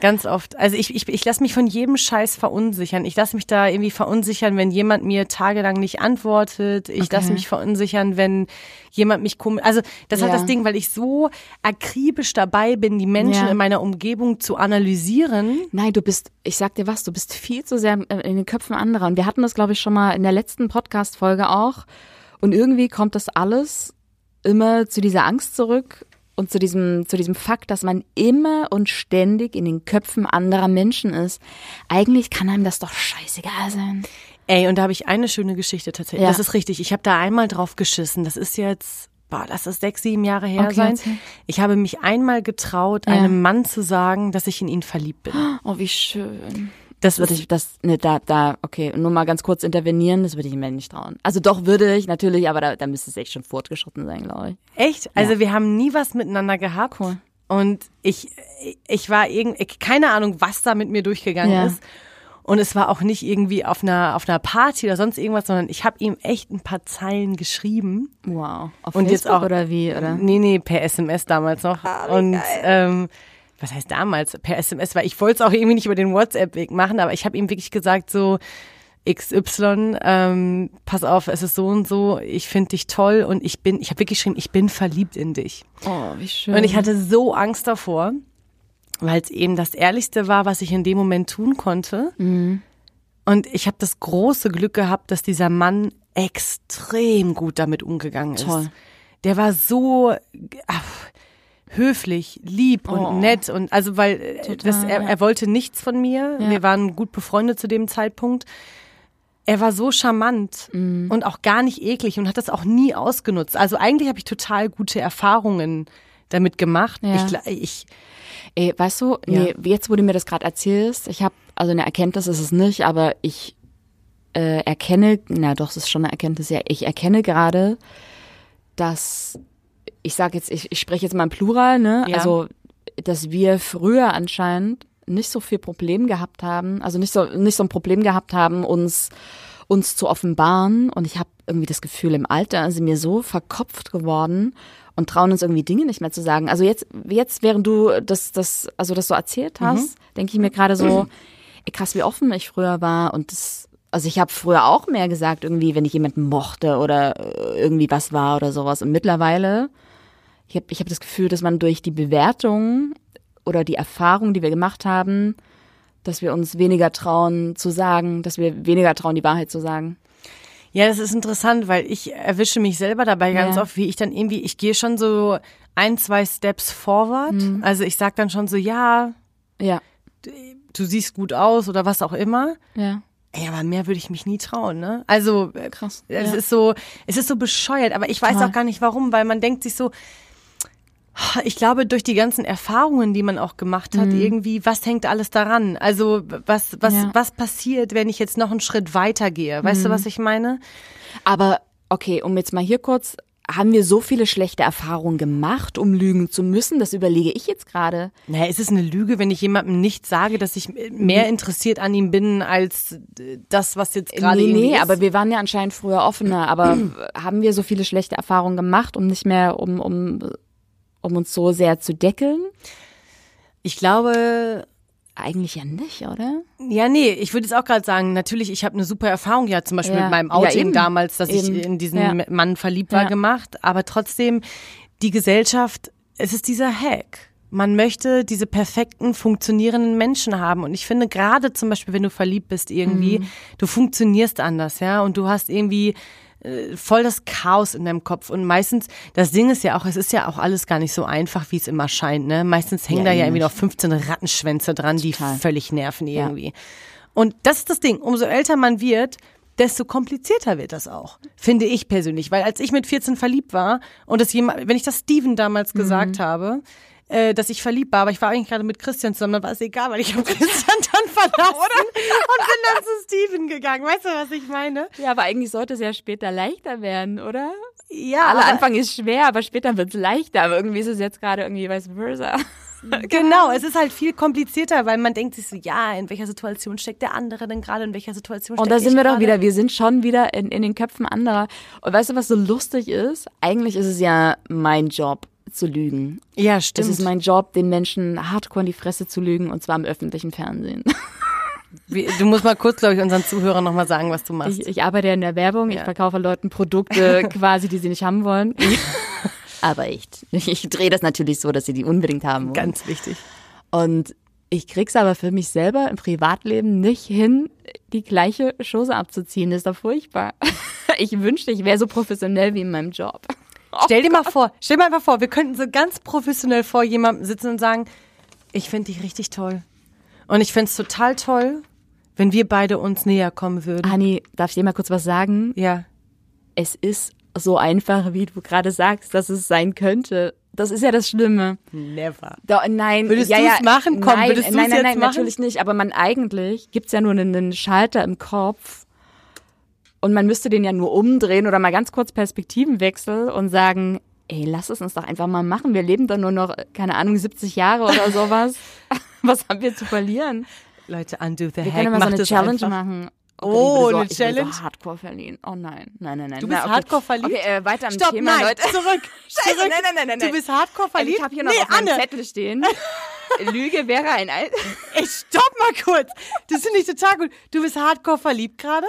Ganz oft. Also ich, ich, ich lasse mich von jedem Scheiß verunsichern. Ich lasse mich da irgendwie verunsichern, wenn jemand mir tagelang nicht antwortet. Ich Okay. lasse mich verunsichern, wenn jemand mich komisch. Also das ist Ja. halt das Ding, weil ich so akribisch dabei bin, die Menschen Ja. in meiner Umgebung zu analysieren. Nein, du bist, ich sag dir was, du bist viel zu sehr in den Köpfen anderer. Und wir hatten das, glaube ich, schon mal in der letzten Podcast-Folge auch. Und irgendwie kommt das alles immer zu dieser Angst zurück und zu diesem, zu diesem Fakt, dass man immer und ständig in den Köpfen anderer Menschen ist. Eigentlich kann einem das doch scheißegal sein. Ey, und da habe ich eine schöne Geschichte tatsächlich. Ja. Das ist richtig. Ich habe da einmal drauf geschissen. Das ist jetzt, boah, lass es sechs, sieben Jahre her Okay, sein. Ich habe mich einmal getraut, Ja. einem Mann zu sagen, dass ich in ihn verliebt bin. Oh, wie schön. Das Würde ich, das, ne, da, da, okay, nur mal ganz kurz intervenieren, das würde ich mir nicht trauen. Also doch würde ich, natürlich, aber da, da müsste es echt schon fortgeschritten sein, glaube ich. echt? Also wir haben nie was miteinander gehabt. Cool. Und ich, ich war irgendwie, keine Ahnung, was da mit mir durchgegangen Ja. ist. Und es war auch nicht irgendwie auf einer, auf einer Party oder sonst irgendwas, sondern ich habe ihm echt ein paar Zeilen geschrieben. Wow. Auf Und Facebook jetzt auch- oder wie, oder? Nee, nee, per SMS damals noch. und ähm, was heißt damals? Per SMS, weil ich wollte es auch irgendwie nicht über den WhatsApp-Weg machen, aber ich habe ihm wirklich gesagt, so XY, ähm, pass auf, es ist so und so, ich finde dich toll und ich bin, ich habe wirklich geschrieben, ich bin verliebt in dich. Oh, wie schön. Und ich hatte so Angst davor, weil es eben das Ehrlichste war, was ich in dem Moment tun konnte. Mhm. Und ich habe das große Glück gehabt, dass dieser Mann extrem gut damit umgegangen ist. Toll. Der war so ach, höflich, lieb und Oh. nett und also weil äh, Total, das, er, ja. er wollte nichts von mir. Ja. Wir waren gut befreundet zu dem Zeitpunkt. Er war so charmant Mhm. und auch gar nicht eklig und hat das auch nie ausgenutzt. Also eigentlich habe ich total gute Erfahrungen damit gemacht. Ja. Ich, ich Ey, weißt du, nee, jetzt wo du mir das gerade erzählst, ich habe, also eine Erkenntnis ist es nicht, aber ich äh, erkenne, na doch, es ist schon eine Erkenntnis, ja, ich erkenne gerade, dass ich sage jetzt, ich, ich spreche jetzt mal im Plural, ne? Ja. Also, dass wir früher anscheinend nicht so viel Problem gehabt haben, also nicht so nicht so ein Problem gehabt haben, uns uns zu offenbaren. Und ich habe irgendwie das Gefühl, im Alter sind wir so verkopft geworden und trauen uns irgendwie Dinge nicht mehr zu sagen. Also jetzt, jetzt während du das, das, also das so erzählt hast, denke ich mir gerade so, krass, wie offen ich früher war und das, also ich habe früher auch mehr gesagt, irgendwie, wenn ich jemanden mochte oder äh, irgendwie was war oder sowas. Und mittlerweile, ich habe ich hab das Gefühl, dass man durch die Bewertung oder die Erfahrung, die wir gemacht haben, dass wir uns weniger trauen zu sagen, dass wir weniger trauen, die Wahrheit zu sagen. Ja, das ist interessant, weil ich erwische mich selber dabei ganz Ja. oft, wie ich dann irgendwie, ich gehe schon so ein, zwei Steps forward. Mhm. Also ich sag dann schon so, ja, Ja, du siehst gut aus oder was auch immer. ja, Ey, aber mehr würde ich mich nie trauen, ne? Also äh, krass. es ja. ist so, es ist so bescheuert, aber ich weiß Total. auch gar nicht warum, weil man denkt sich so, ich glaube, durch die ganzen Erfahrungen, die man auch gemacht hat, irgendwie, was hängt alles daran? Also, was, was, Ja. was passiert, wenn ich jetzt noch einen Schritt weiter gehe? Weißt du, was ich meine? Aber okay, um jetzt mal hier kurz, haben wir so viele schlechte Erfahrungen gemacht, um lügen zu müssen? Das überlege ich jetzt gerade. Naja, ist es eine Lüge, wenn ich jemandem nicht sage, dass ich mehr interessiert an ihm bin, als das, was jetzt gerade Nee, nee, ist? aber wir waren ja anscheinend früher offener. Aber haben wir so viele schlechte Erfahrungen gemacht, um nicht mehr, um, um, um uns so sehr zu deckeln? ich glaube, Eigentlich ja nicht, oder? Ja, nee, ich würde jetzt auch gerade sagen, natürlich, ich habe eine super Erfahrung ja zum Beispiel Ja. mit meinem Ja, Outing eben. damals, dass Eben. ich in diesen Ja. Mann verliebt war, Ja. gemacht. Aber trotzdem, die Gesellschaft, es ist dieser Hack. Man möchte diese perfekten, funktionierenden Menschen haben. Und ich finde gerade zum Beispiel, wenn du verliebt bist irgendwie, Mhm. du funktionierst anders, ja, und du hast irgendwie äh, voll das Chaos in deinem Kopf. Und meistens, das Ding ist ja auch, es ist ja auch alles gar nicht so einfach, wie es immer scheint, ne? Meistens hängen Ja, da ja irgendwie noch nicht. 15 Rattenschwänze dran, die Total. völlig nerven irgendwie. Und das ist das Ding. Umso älter man wird, desto komplizierter wird das auch. Finde ich persönlich. Weil als ich mit 14 verliebt war und das jemand, wenn ich das Steven damals gesagt Mhm. habe, äh, dass ich verliebt war, aber ich war eigentlich gerade mit Christian zusammen, dann war es egal, weil ich habe Christian dann verlassen und bin dann zu Steven gegangen. Weißt du, was ich meine? Ja, aber eigentlich sollte es ja später leichter werden, oder? Ja, Aller Anfang ist schwer, aber später wird es leichter. Aber irgendwie ist es jetzt gerade irgendwie vice versa. Genau, es ist halt viel komplizierter, weil man denkt sich so, ja, in welcher Situation steckt der andere denn gerade, in welcher Situation steckt Und da sind wir doch gerade? wieder, wir sind schon wieder in, in den Köpfen anderer. Und weißt du, was so lustig ist? Eigentlich ist es ja mein Job zu lügen. Ja, Es stimmt. ist mein Job, den Menschen hardcore in die Fresse zu lügen und zwar im öffentlichen Fernsehen. Wie, du musst mal kurz, glaube ich, unseren Zuhörern nochmal sagen, was du machst. Ich, ich arbeite ja in der Werbung, ich Ja. verkaufe Leuten Produkte quasi, die sie nicht haben wollen. Aber ich, ich drehe das natürlich so, dass sie die unbedingt haben wollen. Ganz wichtig. Und ich krieg's aber für mich selber im Privatleben nicht hin, die gleiche Chose abzuziehen. Das ist doch furchtbar. Ich wünschte, ich wäre so professionell wie in meinem Job. Stell dir mal vor, stell dir mal einfach vor, wir könnten so ganz professionell vor jemandem sitzen und sagen, ich finde dich richtig toll. Und ich fände es total toll, wenn wir beide uns näher kommen würden. Hani, darf ich dir mal kurz was sagen? Ja. Es ist so einfach, wie du gerade sagst, dass es sein könnte. Das ist ja das Schlimme. Never. Da, nein, Würdest ja, du's ja, machen? Komm, nein, würdest nein, nein, jetzt nein, machen? natürlich nicht. Aber man eigentlich gibt's ja nur einen, einen Schalter im Kopf und man müsste den ja nur umdrehen oder mal ganz kurz Perspektivenwechsel und sagen, ey, lass es uns doch einfach mal machen. Wir leben doch nur noch, keine Ahnung, 70 Jahre oder sowas. Was haben wir zu verlieren? Leute, undo the Wir hack. können mal so eine Challenge einfach. machen. Oh, würde eine so, Challenge? so hardcore verlieren. Oh nein, nein, nein, nein. Du bist Na, okay. hardcore verliebt? Okay, äh, weiter im Stopp, Thema, nein, Leute. zurück. Scheiße, zurück. nein, nein, nein, nein, Du bist hardcore Ey, verliebt? Ich habe hier noch nee, auf meinem Anne. Zettel stehen. Lüge wäre ein Al Ey, stopp mal kurz. Das finde ich total gut. Du bist hardcore verliebt gerade?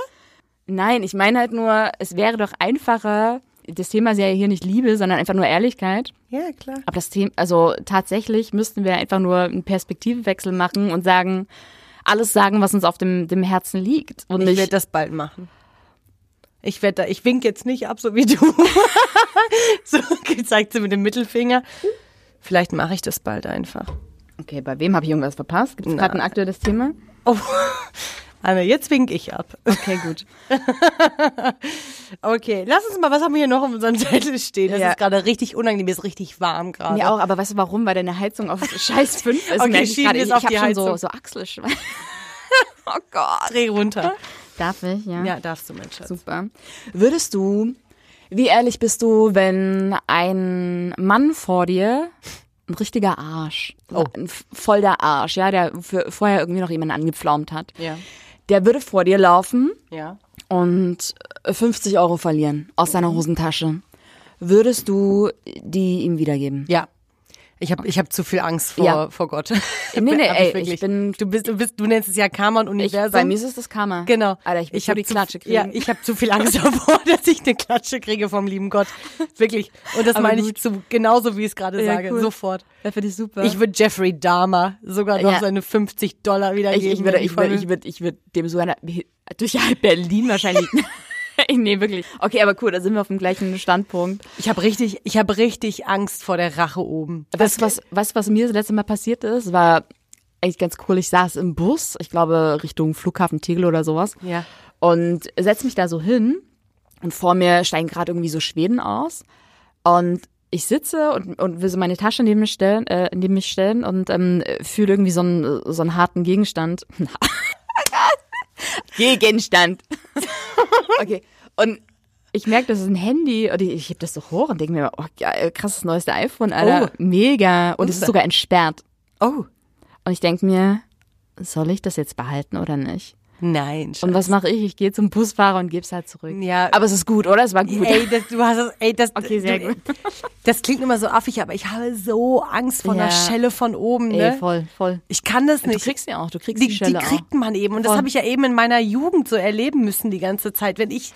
Nein, ich meine halt nur, es wäre doch einfacher. Das Thema ist ja hier nicht Liebe, sondern einfach nur Ehrlichkeit. Ja, klar. Aber das Thema, also tatsächlich müssten wir einfach nur einen Perspektivwechsel machen und sagen, alles sagen, was uns auf dem, dem Herzen liegt. Und Ich werde das bald machen. Ich werde da, ich wink jetzt nicht ab, so wie du. so zeigt sie mit dem Mittelfinger. Vielleicht mache ich das bald einfach. okay, bei wem habe ich irgendwas verpasst? Gibt es gerade ein aktuelles Thema? Oh, Anne, jetzt wink ich ab. Okay, gut. Okay, lass uns mal, was haben wir hier noch auf unserem Zettel stehen? Das Ja. ist gerade richtig unangenehm, mir ist richtig warm gerade. Mir auch, aber weißt du warum? Weil deine Heizung auf scheiß 5 ist. Okay, ich es ich ich habe schon so, so Achselschwein. oh Gott. Dreh runter. Darf ich? Ja. Ja, darfst du, mein Schatz. Super. Würdest du Wie ehrlich bist du, wenn ein Mann vor dir, ein richtiger Arsch, Oh. ein f- voll der Arsch, ja, der für, vorher irgendwie noch jemanden angepflaumt hat, Ja. Der würde vor dir laufen Ja. und äh, 50 Euro verlieren aus seiner Hosentasche. Würdest du die ihm wiedergeben? Ja. Ich habe ich hab zu viel Angst vor, Ja. vor Gott. Nee, nee, ey, wirklich. ich bin- du bist, du bist, du nennst es ja Karma und Ich, Universum. bei mir ist es das Karma. Genau. Alter, ich, ich hab die Klatsche kriegen. Ja, ich habe zu viel Angst davor, dass ich eine Klatsche kriege vom lieben Gott. Wirklich. Und das Aber meine ich gut. zu, genauso, wie ich es gerade Ja, sage. cool. Sofort. ja, finde ich super. Ich würde Jeffrey Dahmer sogar noch Ja. seine 50 Dollar wiedergeben. ich, ich würde, ich würde, voll- ich würde, ich würde dem so einer, durch halb Berlin wahrscheinlich. nee, wirklich. Okay, aber cool, da sind wir auf dem gleichen Standpunkt. ich habe richtig, ich habe richtig Angst vor der Rache oben. Weißt du, was, du, was mir das letzte Mal passiert ist? War eigentlich ganz cool. Ich saß im Bus, ich glaube Richtung Flughafen Tegel oder sowas. Ja. Und setz mich da so hin und vor mir steigen gerade irgendwie so Schweden aus. Und ich sitze und, und will so meine Tasche neben mich stellen, äh, neben mich stellen und ähm, fühle irgendwie so einen, so einen harten Gegenstand. Gegenstand. okay. Und ich merke, das ist ein Handy und ich, ich heb das so hoch und denke mir, oh geil, krasses neueste iPhone, Alter. Oh. Mega. Und es ist sogar entsperrt. Oh. Und ich denke mir, soll ich das jetzt behalten oder nicht? Nein. Und was mache ich? Ich gehe zum Busfahrer und gebe es halt zurück. Ja. Aber es ist gut, oder? Es war gut. Ey, das, du hast es, ey, das, Okay, sehr du, gut. Das klingt immer so affig, aber ich habe so Angst vor Ja. einer Schelle von oben, ne? Ey, voll, voll. Ich kann das Du nicht. kriegst die auch, du kriegst die, die, Schelle die kriegt man eben. Und das Voll. habe ich ja eben in meiner Jugend so erleben müssen die ganze Zeit. Wenn ich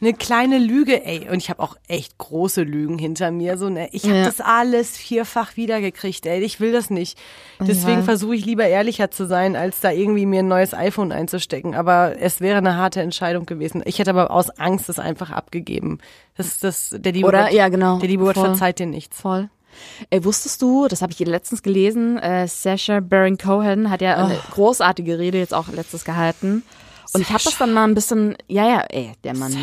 eine kleine Lüge, ey, und ich habe auch echt große Lügen hinter mir, so ne, ich habe Ja. das alles vierfach wiedergekriegt, ey, ich will das nicht. Deswegen Ja. versuche ich lieber ehrlicher zu sein, als da irgendwie mir ein neues iPhone einzustecken. Aber es wäre eine harte Entscheidung gewesen. Ich hätte aber aus Angst es einfach abgegeben. Das ist das, der liebe Oder? Gott, Ja, genau. Der liebe Gott verzeiht dir nichts. Voll. Ey, wusstest du, das habe ich letztens gelesen, äh, Sacha Baron Cohen hat ja eine Oh. großartige Rede jetzt auch letztes gehalten. Und ich habe das dann mal ein bisschen, ja, ja, ey, der Mann.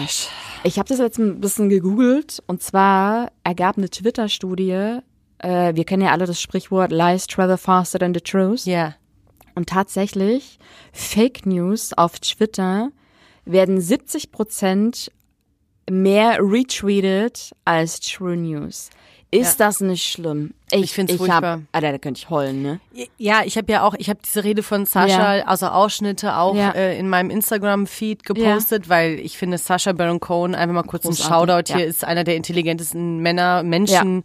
Ich habe das jetzt ein bisschen gegoogelt und zwar ergab eine Twitter-Studie, äh, wir kennen ja alle das Sprichwort Lies travel faster than the truth. Ja. Und tatsächlich, Fake News auf Twitter werden 70 Prozent mehr retweetet als True News. Ist das nicht schlimm? Ich ich furchtbar. Hab, Alter, da könnte ich heulen, ne? Ja, ich habe ja auch, ich habe diese Rede von Sascha, Ja. also Ausschnitte auch Ja. äh, in meinem Instagram-Feed gepostet, weil ich finde Sascha Baron Cohen, einfach mal kurz ein Großartig, Shoutout hier, ja. ist einer der intelligentesten Männer, Menschen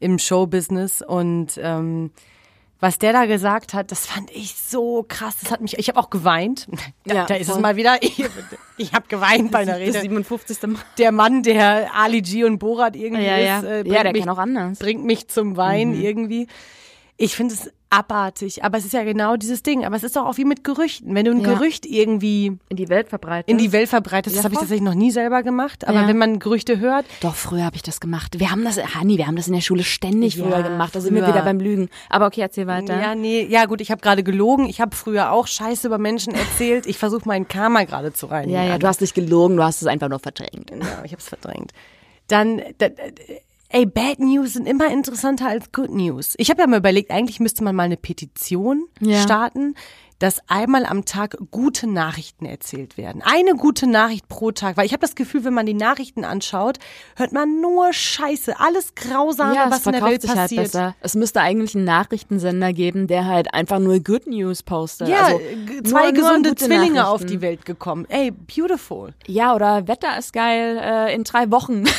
im Showbusiness und ähm, was der da gesagt hat, das fand ich so krass. Das hat mich, ich habe auch geweint. Da, Ja, da ist es voll. mal wieder. Ich, ich habe geweint bei einer Rede. 57. Mal. Der Mann, der Ali G und Borat irgendwie Ja, ja. ist, äh, Ja, bringt der mich kann auch anders. bringt mich zum Wein Mhm. irgendwie. Ich finde es abartig, aber es ist ja genau dieses Ding. Aber es ist doch auch wie mit Gerüchten. Wenn du ein Ja. Gerücht irgendwie In die Welt verbreitet. in die Welt verbreitest, Ja, das habe ich tatsächlich noch nie selber gemacht. Aber Ja. wenn man Gerüchte hört, Doch, früher habe ich das gemacht. Wir haben das, Hanni, wir haben das in der Schule ständig früher gemacht. Da sind wir wieder beim Lügen. Aber okay, erzähl weiter. ja, nee, ja gut, ich habe gerade gelogen. Ich habe früher auch Scheiße über Menschen erzählt. Ich versuche mein Karma gerade zu reinigen. ja, ja, du hast nicht gelogen, du hast es einfach nur verdrängt. Ja, ich habe es verdrängt. Dann, da, da, ey, Bad News sind immer interessanter als Good News. Ich habe ja mal überlegt, eigentlich müsste man mal eine Petition Ja. starten, dass einmal am Tag gute Nachrichten erzählt werden. Eine gute Nachricht pro Tag, weil ich habe das Gefühl, wenn man die Nachrichten anschaut, hört man nur Scheiße, alles Grausame, Ja, was in der verkauft Welt sich halt passiert. besser. Es müsste eigentlich einen Nachrichtensender geben, der halt einfach nur Good News postet. Ja, also, nur- zwei nur gesunde gute Zwillinge auf die Welt gekommen. Ey, beautiful. Ja, oder Wetter ist geil äh, in drei Wochen.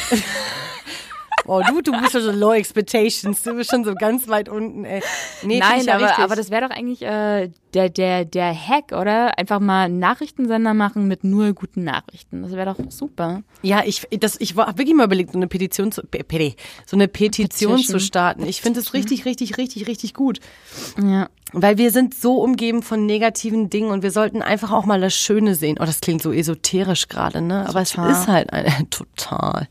Oh, du, du bist schon so low expectations. Du bist schon so ganz weit unten, ey. Nee, Nein, ja aber, richtig. aber das wäre doch eigentlich äh, der, der, der Hack, oder? Einfach mal einen Nachrichtensender machen mit nur guten Nachrichten. Das wäre doch super. Ja, ich, das, ich habe wirklich mal überlegt, so eine Petition zu, so eine Petition Petition. zu starten. Ich finde es richtig, richtig, richtig, richtig gut. Ja. Weil wir sind so umgeben von negativen Dingen und wir sollten einfach auch mal das Schöne sehen. Oh, das klingt so esoterisch gerade, ne? Aber Total. es ist halt ein, total.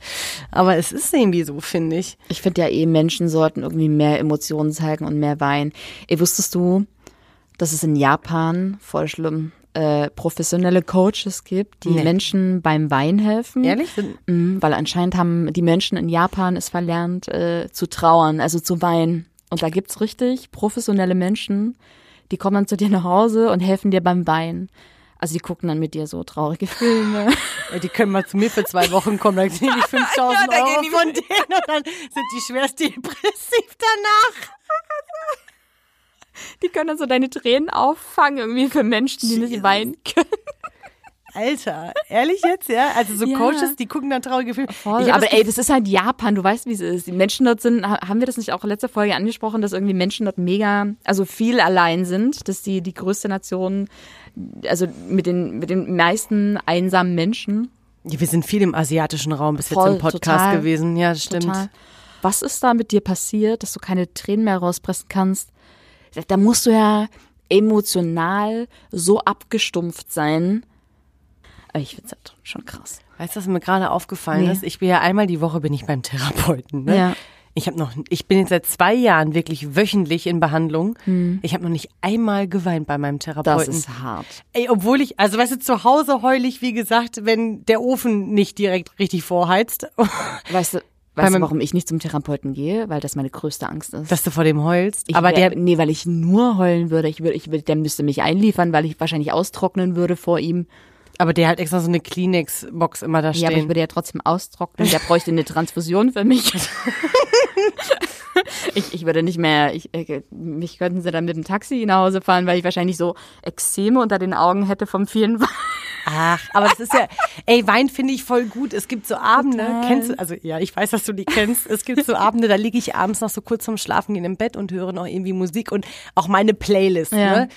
Aber es ist irgendwie so, finde ich. Ich finde ja eh, Menschen sollten irgendwie mehr Emotionen zeigen und mehr weinen. Ey, wusstest du, dass es in Japan, voll schlimm, äh, professionelle Coaches gibt, die Nee. Menschen beim Wein helfen? Ehrlich? Mhm, weil anscheinend haben die Menschen in Japan es verlernt, äh, zu trauern, also zu weinen. Und da gibt's richtig professionelle Menschen, die kommen dann zu dir nach Hause und helfen dir beim Weinen. Also die gucken dann mit dir so traurige Filme. Ja, die können mal zu mir für zwei Wochen kommen, dann kriege ich 5000 Ja, dann Euro gehen die von denen und dann sind die schwerst depressiv danach. Die können dann so deine Tränen auffangen, irgendwie für Menschen, die nicht Jesus. weinen können. Alter, ehrlich jetzt, ja? Also so Ja. Coaches, die gucken dann traurige Filme. Voll, aber das ey, das ist halt Japan, du weißt, wie es ist. Die Menschen dort sind, ha- haben wir das nicht auch in letzter Folge angesprochen, dass irgendwie Menschen dort mega, also viel allein sind, dass die die größte Nation, also mit den, mit den meisten einsamen Menschen. Ja, wir sind viel im asiatischen Raum bis Voll, jetzt im Podcast total, gewesen. Ja, das stimmt. Total. Was ist da mit dir passiert, dass du keine Tränen mehr rauspressen kannst? Da musst du ja emotional so abgestumpft sein. Aber Ich find's halt schon krass. Weißt du, was mir gerade aufgefallen Nee. ist? Ich bin ja einmal die Woche bin ich beim Therapeuten. Ne? Ja. Ich habe noch, ich bin jetzt seit zwei Jahren wirklich wöchentlich in Behandlung. Ich habe noch nicht einmal geweint bei meinem Therapeuten. Hm. Das ist hart. Ey, obwohl ich, also weißt du, zu Hause heul ich, wie gesagt, wenn der Ofen nicht direkt richtig vorheizt, Weißt du, weißt du, warum ich nicht zum Therapeuten gehe? Weil das meine größte Angst ist. dass du vor dem heulst. Ich Aber wär, der, nee, weil ich nur heulen würde. Ich würde, ich würde, der müsste mich einliefern, weil ich wahrscheinlich austrocknen würde vor ihm. Aber der hat extra so eine Kleenex-Box immer da Ja, aber ich stehen. würde ja trotzdem austrocknen. Der bräuchte eine Transfusion für mich. ich, ich würde nicht mehr, ich, äh, mich könnten sie dann mit dem Taxi nach Hause fahren, weil ich wahrscheinlich so Ekzeme unter den Augen hätte vom vielen Weinen. Ach, aber das ist ja, ey, Wein finde ich voll gut. Es gibt so Abende, Total. kennst du, also ja, ich weiß, dass du die kennst. Es gibt so Abende, da liege ich abends noch so kurz vorm Schlafengehen im Bett und höre noch irgendwie Musik und auch meine Playlist, Ja. ne?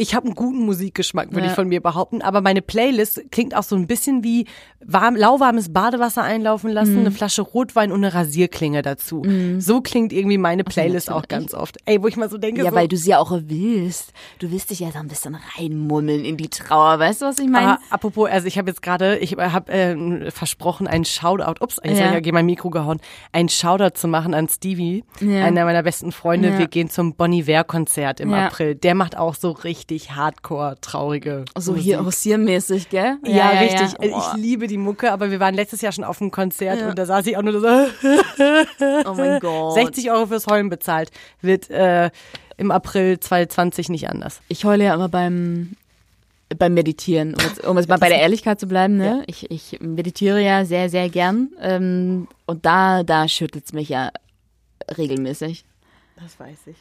Ich habe einen guten Musikgeschmack, würde Ja. ich von mir behaupten, aber meine Playlist klingt auch so ein bisschen wie warm, lauwarmes Badewasser einlaufen lassen, Mhm. eine Flasche Rotwein und eine Rasierklinge dazu. So klingt irgendwie meine Playlist auch natürlich. ganz oft. Ey, wo ich mal so denke, Ja, so, weil du sie ja auch willst. Du willst dich ja so ein bisschen reinmummeln in die Trauer. Weißt du, was ich meine? Aber apropos, also ich habe jetzt gerade, ich habe äh, versprochen, einen Shoutout, ups, jetzt Ja. habe ich ja gegen mein Mikro gehauen, einen Shoutout zu machen an Stevie, Ja. einer meiner besten Freunde. Ja. Wir gehen zum Bon Iver Konzert im. April. Der macht auch so richtig hardcore, traurige So Musik. hier hausiermäßig, gell? Ja, richtig. Ja. Ich liebe die Mucke, aber wir waren letztes Jahr schon auf einem Konzert Ja. und da saß ich auch nur so, Oh mein Gott. 60 Euro fürs Heulen bezahlt. Wird äh, im April 2020 nicht anders. Ich heule ja immer beim beim Meditieren, um jetzt, um jetzt mal bei der Ehrlichkeit zu bleiben, ne? Ja. Ich, ich meditiere ja sehr, sehr gern. Ähm, und da, da schüttelt's mich ja regelmäßig. Das weiß ich.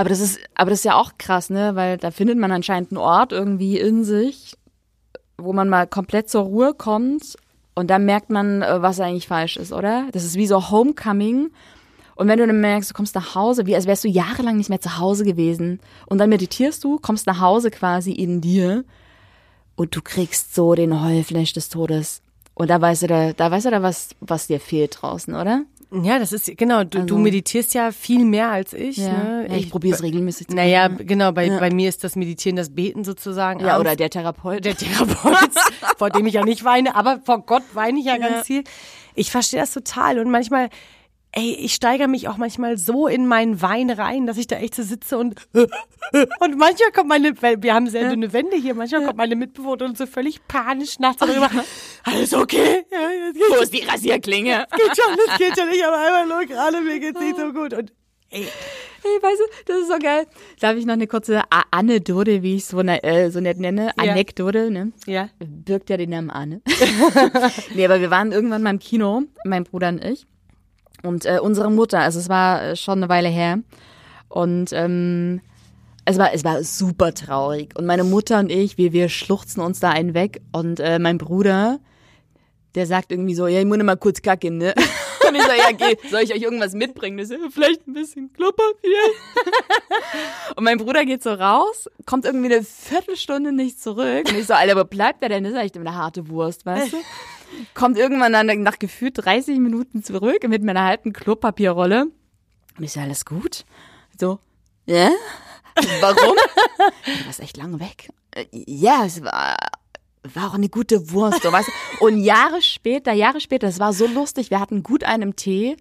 Aber das ist, aber das ist ja auch krass, ne? Weil da findet man anscheinend einen Ort irgendwie in sich, wo man mal komplett zur Ruhe kommt und dann merkt man, äh, was eigentlich falsch ist, oder? Das ist wie so Homecoming. Und wenn du dann merkst, du kommst nach Hause, wie als wärst du jahrelang nicht mehr zu Hause gewesen. Und dann meditierst du, kommst nach Hause quasi in dir und du kriegst so den Heulflash des Todes. Und da weißt du da, da weißt du da, was, was dir fehlt draußen, oder? Ja, das ist, genau, du, du Also- meditierst ja viel mehr als ich. Ne? ja ich probiere es regelmäßig zu Naja, machen. genau, bei, bei mir ist das Meditieren das Beten sozusagen. Ja, abends. oder der Therapeut. der Therapeut, vor dem ich ja nicht weine, aber vor Gott weine ich ja ganz viel. Ich verstehe das total und manchmal, ey, ich steigere mich auch manchmal so in meinen Wein rein, dass ich da echt so sitze und und manchmal kommt meine, weil wir haben sehr dünne Wände hier, manchmal kommt meine Mitbewohnerin so völlig panisch nachts darüber, alles okay, ja, Wo ist die Rasierklinge? geht schon, das geht schon, ich habe einmal nur gerade, mir geht's nicht so gut und ey, Hey, weißt du, das ist so geil. Darf ich noch eine kurze Anekdote, wie ich es so, ne, äh, so nett nenne? Ja. Anekdote, ne? ja, Birgt ja den Namen Anne. nee, aber wir waren irgendwann mal im Kino, mein Bruder und ich. Und äh, unsere Mutter, also es war äh, schon eine Weile her. Und ähm, es war, es war super traurig. Und meine Mutter und ich, wir, wir schluchzen uns da einen weg. Und äh, mein Bruder, der sagt irgendwie so, ja, ich muss noch mal kurz kacken, ne? Und ich so, ja, geh, soll ich euch irgendwas mitbringen? Ist ja, vielleicht ein bisschen Klopapier. Und mein Bruder geht so raus, kommt irgendwie eine Viertelstunde nicht zurück. Und ich so, Alter, wo bleibt der denn? Das ist echt eine harte Wurst, weißt du? Kommt irgendwann dann nach gefühlt 30 Minuten zurück mit meiner halben Klopapierrolle. Und ich so, alles gut? So, ja? Warum? du warst echt lange weg. Ja, es war, war auch eine gute Wurst, so, weißt? Und Jahre später, Jahre später, es war so lustig, wir hatten gut einen im Tee.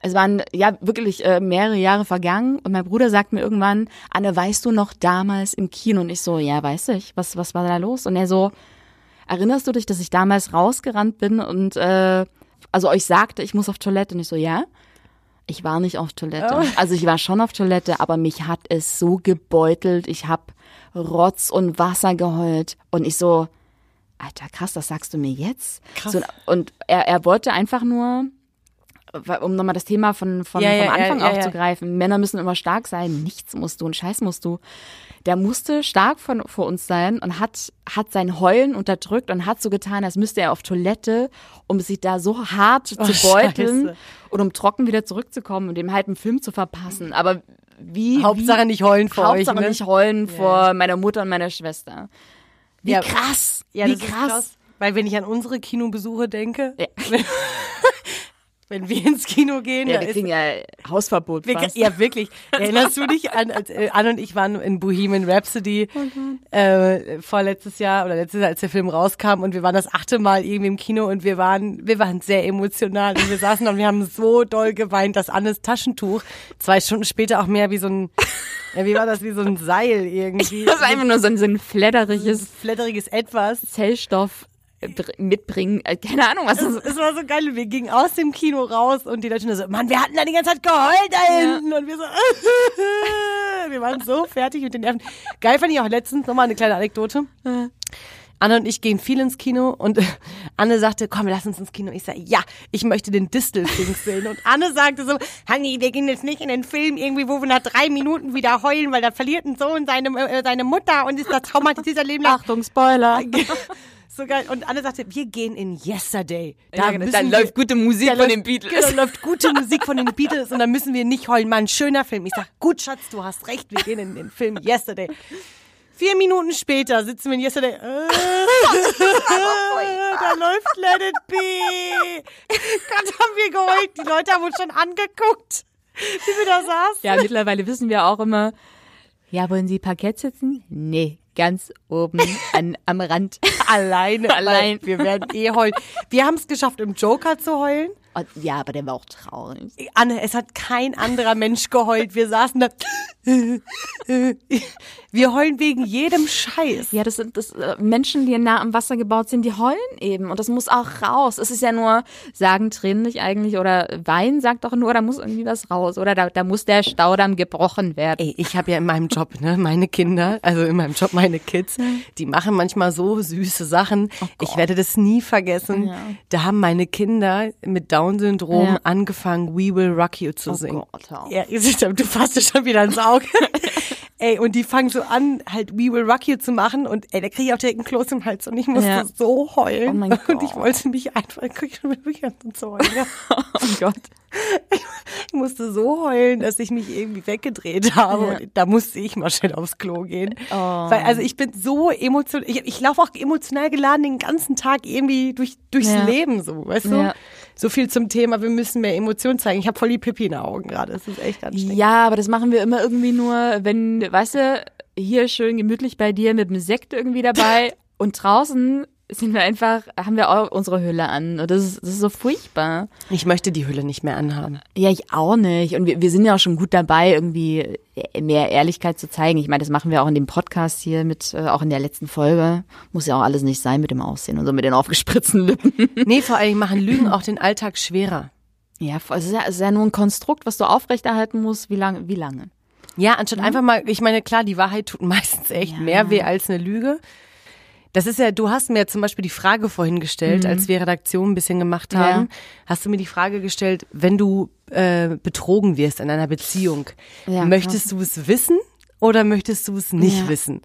Es waren ja wirklich äh, mehrere Jahre vergangen und mein Bruder sagt mir irgendwann, Anne, weißt du noch damals im Kino? Und ich so, ja, weiß ich. Was, was war da los? Und er so, erinnerst du dich, dass ich damals rausgerannt bin und äh, also euch sagte, ich muss auf Toilette? Und ich so, ja. Ich war nicht auf Toilette. Oh. Also ich war schon auf Toilette, aber mich hat es so gebeutelt. Ich hab Rotz und Wasser geheult. Und ich so, Alter, krass, das sagst du mir jetzt? Krass. So, und er, er wollte einfach nur, um nochmal das Thema von, von Ja, vom ja, Anfang ja. aufzugreifen, Männer müssen immer stark sein, nichts musst du und Scheiß musst du. Der musste stark von, vor uns sein und hat, hat sein Heulen unterdrückt und hat so getan, als müsste er auf Toilette, um sich da so hart zu beuteln Scheiße. und um trocken wieder zurückzukommen und dem halt einen Film zu verpassen. Aber wie. Hauptsache wie, nicht heulen vor Hauptsache euch. Ne? nicht heulen vor meiner Mutter und meiner Schwester. Wie Ja. krass. Ja, wie ist krass. Weil wenn ich an unsere Kinobesuche denke, Ja. wenn wir ins Kino gehen, Ja, wir ist kriegen ja Hausverbot Wir, ja, wirklich. Erinnerst du dich an, als äh, Anne und ich waren in Bohemian Rhapsody äh, vorletztes Jahr oder letztes Jahr, als der Film rauskam und wir waren das achte Mal irgendwie im Kino und wir waren, wir waren sehr emotional und wir saßen und wir haben so doll geweint, dass Annes Taschentuch zwei Stunden später auch mehr wie so ein, ja, wie war das, wie so ein Seil irgendwie. Das ist einfach nur so ein, so ein flatteriges flatteriges Etwas. Zellstoff mitbringen. Äh, Keine Ahnung, was das ist. Es war so geil. Wir gingen aus dem Kino raus und die Leute nur so, Mann, wir hatten da die ganze Zeit geheult da Ja. hinten. Und wir so, wir waren so fertig mit den Nerven. Geil fand ich auch letztens, nochmal eine kleine Anekdote. Anne und ich gehen viel ins Kino und Anne sagte, komm, lass uns ins Kino. Ich sage, ja, ich möchte den Distelfilm sehen. Und Anne sagte so, Hanni, wir gehen jetzt nicht in den Film irgendwie, wo wir nach drei Minuten wieder heulen, weil da verliert ein Sohn seine, äh, seine Mutter und ist da traumatisiert sein Leben. Achtung, Spoiler. So geil. Und Anne sagte, wir gehen in Yesterday. Ja, genau, dann wir- läuft gute Musik da von läuft- den Beatles. Genau, läuft gute Musik von den Beatles und dann müssen wir nicht heulen. Mal ein schöner Film. Ich sag, gut, Schatz, du hast recht, wir gehen in den Film Yesterday. Vier Minuten später sitzen wir in Yesterday. Äh, da läuft Let It Be. Gott, haben wir geheult. Die Leute haben uns schon angeguckt, wie wir da saßen. Ja, mittlerweile wissen wir auch immer, ja, wollen Sie Parkett sitzen? Nee, ganz oben an, am Rand. Alleine, Allein. Wir werden eh heulen. Wir haben es geschafft, im Joker zu heulen. Und, ja, aber der war auch traurig. Anne, es hat kein anderer Mensch geheult. Wir saßen da. Wir heulen wegen jedem Scheiß. Ja, das sind das, äh, Menschen, die nah am Wasser gebaut sind, die heulen eben. Und das muss auch raus. Es ist ja nur, sagen Tränen nicht eigentlich, oder Wein sagt doch nur, da muss irgendwie was raus. Oder da, da muss der Staudamm gebrochen werden. Ey, ich habe ja in meinem Job, ne, meine Kinder, also in meinem Job meine Kids, die machen manchmal so süße Sachen. ich werde das nie vergessen. Ja. Da haben meine Kinder mit Down-Syndrom Ja. angefangen, We Will Rock You zu Oh singen. Gott. Ja, ihr seht, du fasst dir schon wieder ins Auge. ey, und die fangen so an, halt We Will Rock You zu machen und ey, da kriege ich auch direkt einen Kloß im Hals und ich musste Ja. so heulen. Oh mein Und ich Gott. wollte mich einfach, ich schon wirklich an zu heulen. Ja. Oh Gott. Ich musste so heulen, dass ich mich irgendwie weggedreht habe. Ja. Und da musste ich mal schnell aufs Klo gehen. Oh. Weil, also ich bin so emotional, ich, ich laufe auch emotional geladen den ganzen Tag irgendwie durch, durchs Ja. Leben so, weißt du? So viel zum Thema, wir müssen mehr Emotionen zeigen. Ich habe voll die Pipi in den Augen gerade. Das ist echt anstrengend. Ja, aber das machen wir immer irgendwie nur, wenn, weißt du, hier schön gemütlich bei dir mit dem Sekt irgendwie dabei und draußen sind wir einfach, haben wir auch unsere Hülle an. Und das ist, das ist so furchtbar. Ich möchte die Hülle nicht mehr anhaben. Ja, ich auch nicht. Und wir, wir sind ja auch schon gut dabei, irgendwie mehr Ehrlichkeit zu zeigen. Ich meine, das machen wir auch in dem Podcast hier mit, äh, auch in der letzten Folge. Muss ja auch alles nicht sein mit dem Aussehen und so mit den aufgespritzten Lippen. Nee, vor allem machen Lügen auch den Alltag schwerer. Ja, es ist ja, es ist ja nur ein Konstrukt, was du aufrechterhalten musst. Wie lange? Wie lange? Ja, anstatt einfach mal, ich meine, klar, die Wahrheit tut meistens echt Ja. mehr weh als eine Lüge. Das ist ja, du hast mir zum Beispiel die Frage vorhin gestellt, als wir Redaktion ein bisschen gemacht haben, Mhm. Ja. hast du mir die Frage gestellt, wenn du äh, betrogen wirst in einer Beziehung, Ja, möchtest du es wissen oder möchtest du es nicht Ja. wissen?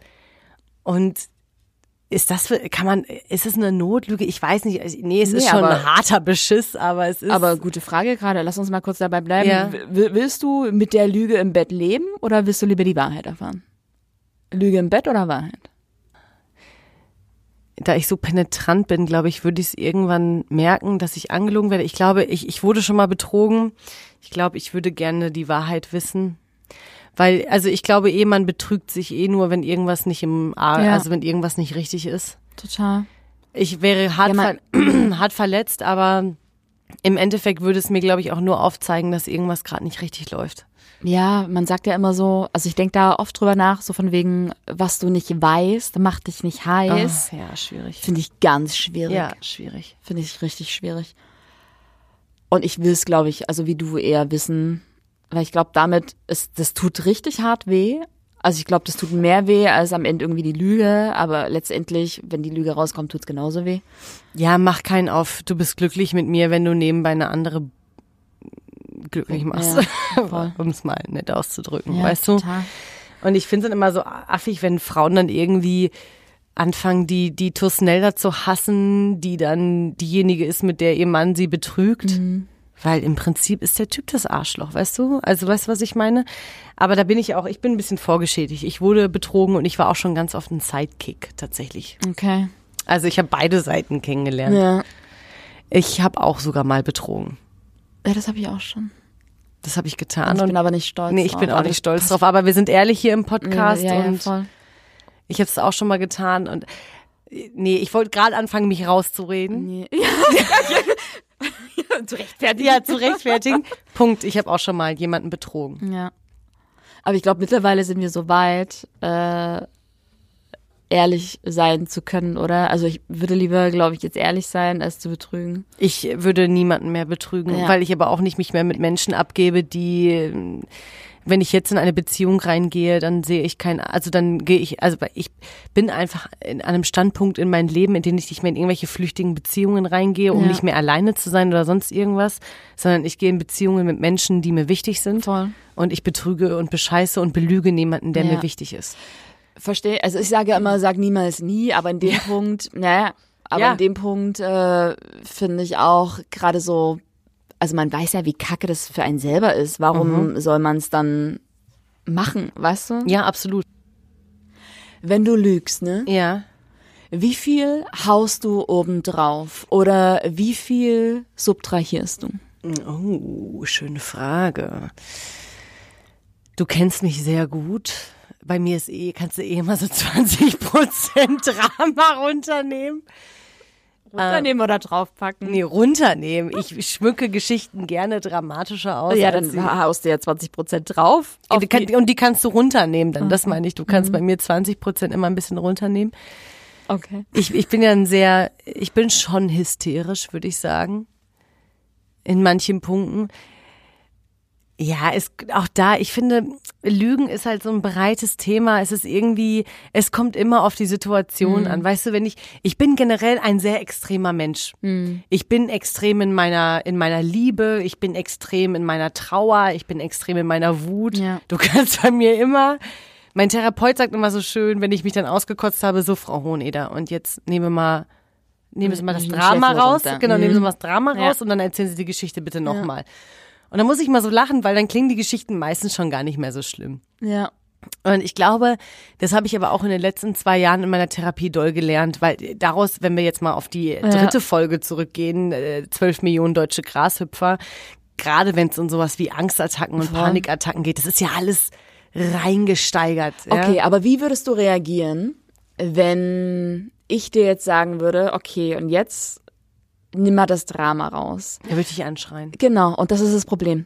Und ist das, kann man, ist es eine Notlüge? Ich weiß nicht, also, nee, es Nee, ist schon aber- ein harter Beschiss, aber es ist. Aber gute Frage gerade. Lass uns mal kurz dabei bleiben. Ja. Willst du mit der Lüge im Bett leben oder willst du lieber die Wahrheit erfahren? Lüge im Bett oder Wahrheit? Da ich so penetrant bin, glaube ich, würde ich es irgendwann merken, dass ich angelogen werde. Ich glaube, ich, ich wurde schon mal betrogen. Ich glaube, ich würde gerne die Wahrheit wissen. Weil, also ich glaube eh, man betrügt sich eh nur, wenn irgendwas nicht im, A- Ja. also wenn irgendwas nicht richtig ist. Total. Ich wäre hart, Ja, ver hart verletzt, aber im Endeffekt würde es mir, glaube ich, auch nur aufzeigen, dass irgendwas gerade nicht richtig läuft. Ja, man sagt ja immer so, also ich denke da oft drüber nach, so von wegen, was du nicht weißt, macht dich nicht heiß. Ah, ja, schwierig. Finde ich ganz schwierig. Ja, schwierig. Finde ich richtig schwierig. Und ich will es, glaube ich, also wie du eher wissen, weil ich glaube, damit ist, das tut richtig hart weh. Also ich glaube, das tut mehr weh als am Ende irgendwie die Lüge, aber letztendlich, wenn die Lüge rauskommt, tut's genauso weh. Ja, mach keinen auf. Du bist glücklich mit mir, wenn du nebenbei eine andere glücklich machst. Ja, um es mal nett auszudrücken, Ja, weißt du? total. Und ich finde es dann immer so affig, wenn Frauen dann irgendwie anfangen, die, die Tusnelda zu hassen, die dann diejenige ist, mit der ihr Mann sie betrügt. Mhm. Weil im Prinzip ist der Typ das Arschloch, weißt du? Also weißt du, was ich meine? Aber da bin ich auch, ich bin ein bisschen vorgeschädigt. Ich wurde betrogen und ich war auch schon ganz oft ein Sidekick tatsächlich. Okay. Also ich habe beide Seiten kennengelernt. Ja. Ich habe auch sogar mal betrogen. Ja, das habe ich auch schon. Das habe ich getan. ich und bin aber nicht stolz nee, ich bin auch nicht stolz drauf. Aber wir sind ehrlich hier im Ja, Podcast ja, ja, und voll. ich habe es auch schon mal getan. Und äh, nee, ich wollte gerade anfangen, mich rauszureden. Nee. Ja, zu rechtfertigen. Ja, zu rechtfertigen. Punkt. Ich habe auch schon mal jemanden betrogen. Ja. Aber ich glaube, mittlerweile sind wir so weit, äh, ehrlich sein zu können, oder? Also ich würde lieber, glaube ich, jetzt ehrlich sein, als zu betrügen. Ich würde niemanden mehr betrügen, Ja. weil ich aber auch nicht mich mehr mit Menschen abgebe, die, wenn ich jetzt in eine Beziehung reingehe, dann sehe ich kein, also dann gehe ich, also ich bin einfach in einem Standpunkt in meinem Leben, in dem ich nicht mehr in irgendwelche flüchtigen Beziehungen reingehe, um Ja. nicht mehr alleine zu sein oder sonst irgendwas, sondern ich gehe in Beziehungen mit Menschen, die mir wichtig sind. Voll. Und ich betrüge und bescheiße und belüge niemanden, der Ja. mir wichtig ist. Verstehe. Also ich sage ja immer, sag niemals nie, aber in dem Punkt, naja, aber Ja. in dem Punkt äh, finde ich auch gerade so, also man weiß ja, wie kacke das für einen selber ist. Warum soll man es dann machen, weißt du? Ja, absolut. Wenn du lügst, ne? Ja. Wie viel haust du obendrauf oder wie viel subtrahierst du? Oh, schöne Frage. Du kennst mich sehr gut. Bei mir ist eh, kannst du eh immer so 20 Prozent Drama runternehmen. Runternehmen oder draufpacken? Nee, runternehmen. Ich schmücke Geschichten gerne dramatischer aus. Ja, dann haust du ja 20 Prozent drauf. auf die kann, die- und die kannst du runternehmen dann. Das meine ich. Du kannst bei mir 20 Prozent immer ein bisschen runternehmen. okay. Ich, ich bin ja ein sehr, ich bin schon hysterisch, würde ich sagen. In manchen Punkten. Ja, es, auch da, ich finde, Lügen ist halt so ein breites Thema. Es ist irgendwie, es kommt immer auf die Situation an. Weißt du, wenn ich, ich bin generell ein sehr extremer Mensch. Ich bin extrem in meiner, in meiner Liebe. Ich bin extrem in meiner Trauer. Ich bin extrem in meiner Wut. Ja. Du kannst bei mir immer, mein Therapeut sagt immer so schön, wenn ich mich dann ausgekotzt habe, so Frau Hoheneder und jetzt nehmen wir mal, nehmen Sie mal das Nehmen Drama raus, runter. genau, Mhm. nehmen Sie mal das Drama Ja. raus und dann erzählen Sie die Geschichte bitte nochmal. Und dann muss ich mal so lachen, weil dann klingen die Geschichten meistens schon gar nicht mehr so schlimm. Ja. Und ich glaube, das habe ich aber auch in den letzten zwei Jahren in meiner Therapie doll gelernt, weil daraus, wenn wir jetzt mal auf die dritte Folge zurückgehen, äh, 12 Millionen deutsche Grashüpfer, gerade wenn es um sowas wie Angstattacken und Voll. Panikattacken geht, das ist ja alles reingesteigert. Ja? Okay, aber wie würdest du reagieren, wenn ich dir jetzt sagen würde, okay, und jetzt nimm mal das Drama raus? Da würde ich anschreien. Genau, und das ist das Problem.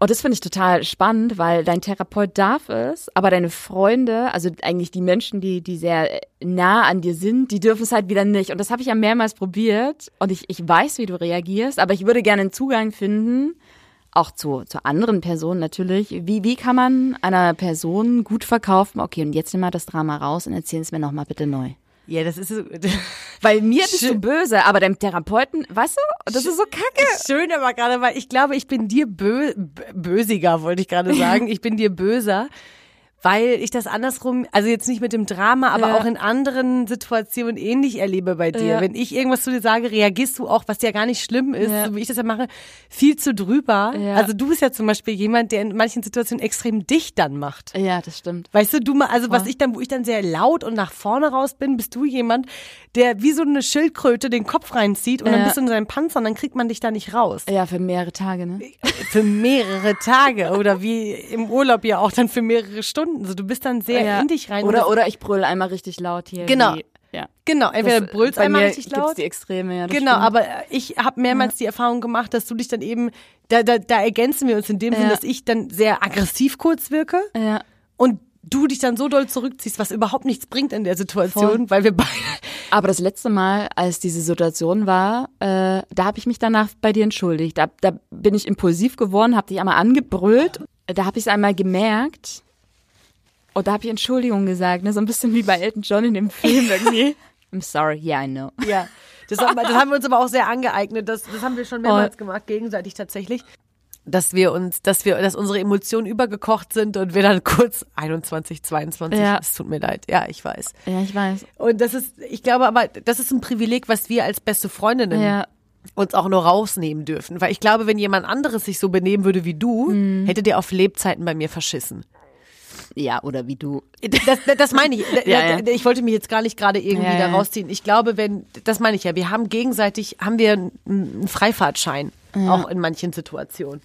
Und das finde ich total spannend, weil dein Therapeut darf es, aber deine Freunde, also eigentlich die Menschen, die, die sehr nah an dir sind, die dürfen es halt wieder nicht. Und das habe ich ja mehrmals probiert und ich, ich weiß, wie du reagierst, aber ich würde gerne einen Zugang finden, auch zu, zu anderen Personen natürlich. Wie, wie kann man einer Person gut verkaufen, okay, und jetzt nimm mal das Drama raus und erzähl es mir nochmal bitte neu. Ja, das ist so, Weil mir bist du Schön. böse, aber deinem Therapeuten, weißt du, das ist so kacke. schön aber gerade, weil ich glaube, ich bin dir bö bösiger, wollte ich gerade sagen. Ich bin dir böser, weil ich das andersrum, also jetzt nicht mit dem Drama, aber Ja. auch in anderen Situationen ähnlich erlebe bei dir. Ja. Wenn ich irgendwas zu dir sage, reagierst du auch, was ja gar nicht schlimm ist, Ja. so wie ich das ja mache, viel zu drüber. Also du bist ja zum Beispiel jemand, der in manchen Situationen extrem dicht dann macht. Ja, das stimmt. Weißt du, du mal, also was Voll. ich dann, wo ich dann sehr laut und nach vorne raus bin, bist du jemand, der wie so eine Schildkröte den Kopf reinzieht und dann bist du in seinem Panzer und dann kriegt man dich da nicht raus. Ja, für mehrere Tage, ne? Für mehrere Tage oder wie im Urlaub ja auch dann für mehrere Stunden. So, du bist dann sehr ja. in dich rein. Oder, oder ich brüll einmal richtig laut hier. Genau. Wie, ja. genau, entweder Das- du brüllst einmal richtig gibt's laut. die Extreme, ja. Genau, stimmt. aber ich habe mehrmals die Erfahrung gemacht, dass du dich dann eben, da, da, da ergänzen wir uns in dem Ja. Sinn, dass ich dann sehr aggressiv kurz wirke Ja. und du dich dann so doll zurückziehst, was überhaupt nichts bringt in der Situation, weil wir beide, Aber das letzte Mal, als diese Situation war, äh, da habe ich mich danach bei dir entschuldigt. Da, da bin ich impulsiv geworden, habe dich einmal angebrüllt. Da habe ich es einmal gemerkt. Und da habe ich Entschuldigung gesagt, ne? so ein bisschen wie bei Elton John in dem Film irgendwie. I'm sorry, yeah, I know. Ja. Das haben, das haben wir uns aber auch sehr angeeignet. Das, das haben wir schon mehrmals gemacht, gegenseitig tatsächlich. Dass wir uns, dass wir, dass unsere Emotionen übergekocht sind und wir dann kurz 21, 22, Ja. es tut mir leid. Ja, ich weiß. Ja, ich weiß. Und das ist, ich glaube aber, das ist ein Privileg, was wir als beste Freundinnen Ja. uns auch nur rausnehmen dürfen. Weil ich glaube, wenn jemand anderes sich so benehmen würde wie du, Hm. hätte der auf Lebzeiten bei mir verschissen. Ja, oder wie du. Das, das meine ich. Ja, ja. Ich wollte mich jetzt gar nicht gerade irgendwie Ja, da rausziehen. Ich glaube, wenn, das meine ich ja, wir haben gegenseitig, haben wir einen- einen Freifahrtschein, auch in manchen Situationen.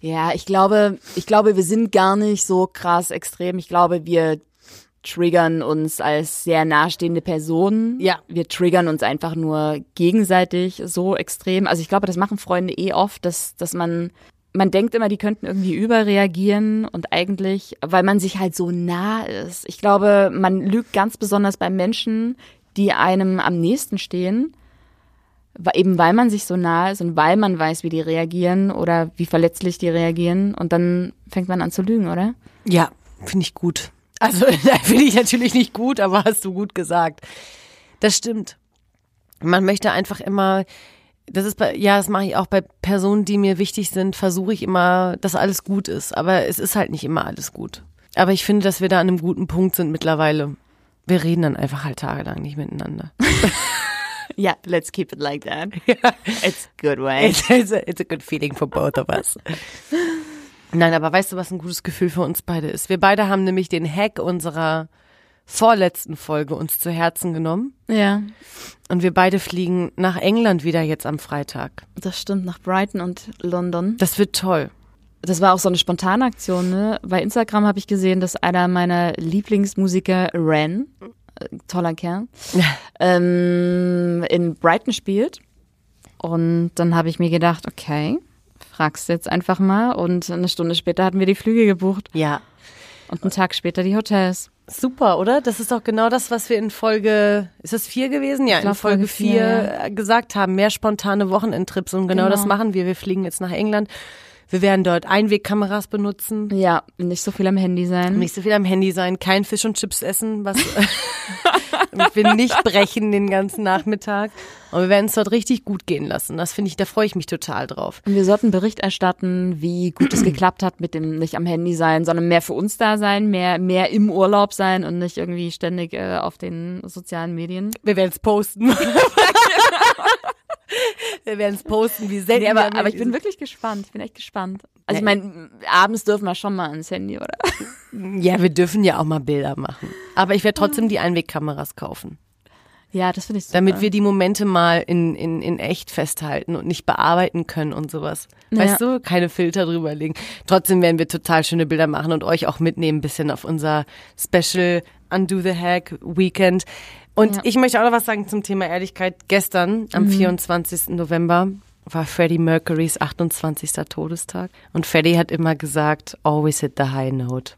Ja, ich glaube, ich glaube, wir sind gar nicht so krass extrem. Ich glaube, wir triggern uns als sehr nahestehende Personen. Ja. Wir triggern uns einfach nur gegenseitig so extrem. Also ich glaube, das machen Freunde eh oft, dass, dass man, man denkt immer, die könnten irgendwie überreagieren und eigentlich, weil man sich halt so nah ist. Ich glaube, man lügt ganz besonders bei Menschen, die einem am nächsten stehen. Eben weil man sich so nah ist und weil man weiß, wie die reagieren oder wie verletzlich die reagieren. Und dann fängt man an zu lügen, oder? Ja, finde ich gut. Also, finde ich natürlich nicht gut, aber hast du gut gesagt. Das stimmt. Man möchte einfach immer, das ist bei, ja, das mache ich auch bei Personen, die mir wichtig sind, versuche ich immer, dass alles gut ist. Aber es ist halt nicht immer alles gut. Aber ich finde, dass wir da an einem guten Punkt sind mittlerweile. Wir reden dann einfach halt tagelang nicht miteinander. Ja, let's keep it like that. It's a good way. It's, it's, a, it's a good feeling for both of us. Nein, aber weißt du, was ein gutes Gefühl für uns beide ist? Wir beide haben nämlich den Hack unserer vorletzten Folge uns zu Herzen genommen. Ja, Und wir beide fliegen nach England wieder jetzt am Freitag. das stimmt, nach Brighton und London. Das wird toll. Das war auch so eine spontane Aktion, ne? Bei Instagram habe ich gesehen, dass einer meiner Lieblingsmusiker, Ren, äh, toller Kerl, ähm, in Brighton spielt. Und dann habe ich mir gedacht, okay, fragst jetzt einfach mal. Und eine Stunde später hatten wir die Flüge gebucht Ja. und einen Tag später die Hotels. Super, oder? Das ist doch genau das, was wir in Folge, ist das vier gewesen? Ja, in Folge vier vier, äh, gesagt haben. Mehr spontane Wochenendtrips. Und genau, Genau. das machen wir. Wir fliegen jetzt nach England. Wir werden dort Einwegkameras benutzen. Ja, nicht so viel am Handy sein. Nicht so viel am Handy sein, kein Fisch und Chips essen, was ich will nicht brechen den ganzen Nachmittag. Und wir werden es dort richtig gut gehen lassen. Das finde ich, da freue ich mich total drauf. Und wir sollten Bericht erstatten, wie gut es geklappt hat mit dem nicht am Handy sein, sondern mehr für uns da sein, mehr, mehr im Urlaub sein und nicht irgendwie ständig äh, auf den sozialen Medien. Wir werden es posten. wir werden es posten, wie selten Nee, aber, aber ich bin wirklich gespannt. Ich bin echt gespannt. Also ich meine, abends dürfen wir schon mal ans Handy, oder? Ja, wir dürfen ja auch mal Bilder machen. Aber ich werde trotzdem die Einwegkameras kaufen. Ja, das finde ich super. Damit wir die Momente mal in, in, in echt festhalten und nicht bearbeiten können und sowas. Weißt du, keine Filter drüber legen. Trotzdem werden wir total schöne Bilder machen und euch auch mitnehmen, ein bisschen auf unser Special Undo the Hack Weekend. Und Ja. ich möchte auch noch was sagen zum Thema Ehrlichkeit. Gestern, am 24. November, war Freddie Mercurys 28. Todestag. Und Freddie hat immer gesagt, always hit the high note.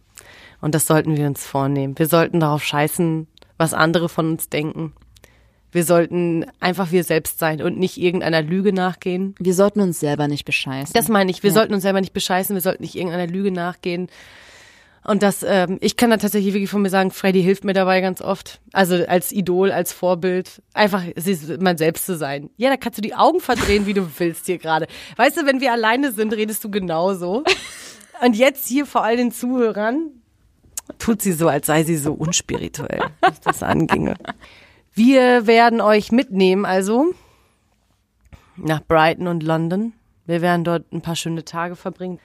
Und das sollten wir uns vornehmen. Wir sollten darauf scheißen, was andere von uns denken. Wir sollten einfach wir selbst sein und nicht irgendeiner Lüge nachgehen. wir sollten uns selber nicht bescheißen. Das meine ich. Wir Ja. sollten uns selber nicht bescheißen. Wir sollten nicht irgendeiner Lüge nachgehen. Und das, ähm, ich kann da tatsächlich wirklich von mir sagen, Freddy hilft mir dabei ganz oft. Also als Idol, als Vorbild. Einfach sie- man selbst zu sein. Ja, da kannst du die Augen verdrehen, wie du willst hier gerade. Weißt du, wenn wir alleine sind, redest du genauso. Und jetzt hier vor all den Zuhörern tut sie so, als sei sie so unspirituell, was das anginge. Wir werden euch mitnehmen, also nach Brighton und London. Wir werden dort ein paar schöne Tage verbringen.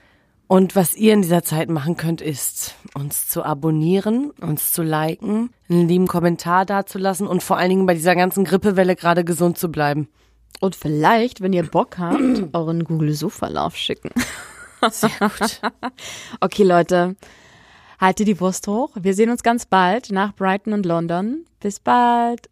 Und was ihr in dieser Zeit machen könnt, ist uns zu abonnieren, uns zu liken, einen lieben Kommentar dazulassen und vor allen Dingen bei dieser ganzen Grippewelle gerade gesund zu bleiben. Und vielleicht, wenn ihr Bock habt, euren Google-Suchverlauf schicken. Sehr gut. Okay, Leute, haltet die Wurst hoch. Wir sehen uns ganz bald nach Brighton und London. Bis bald.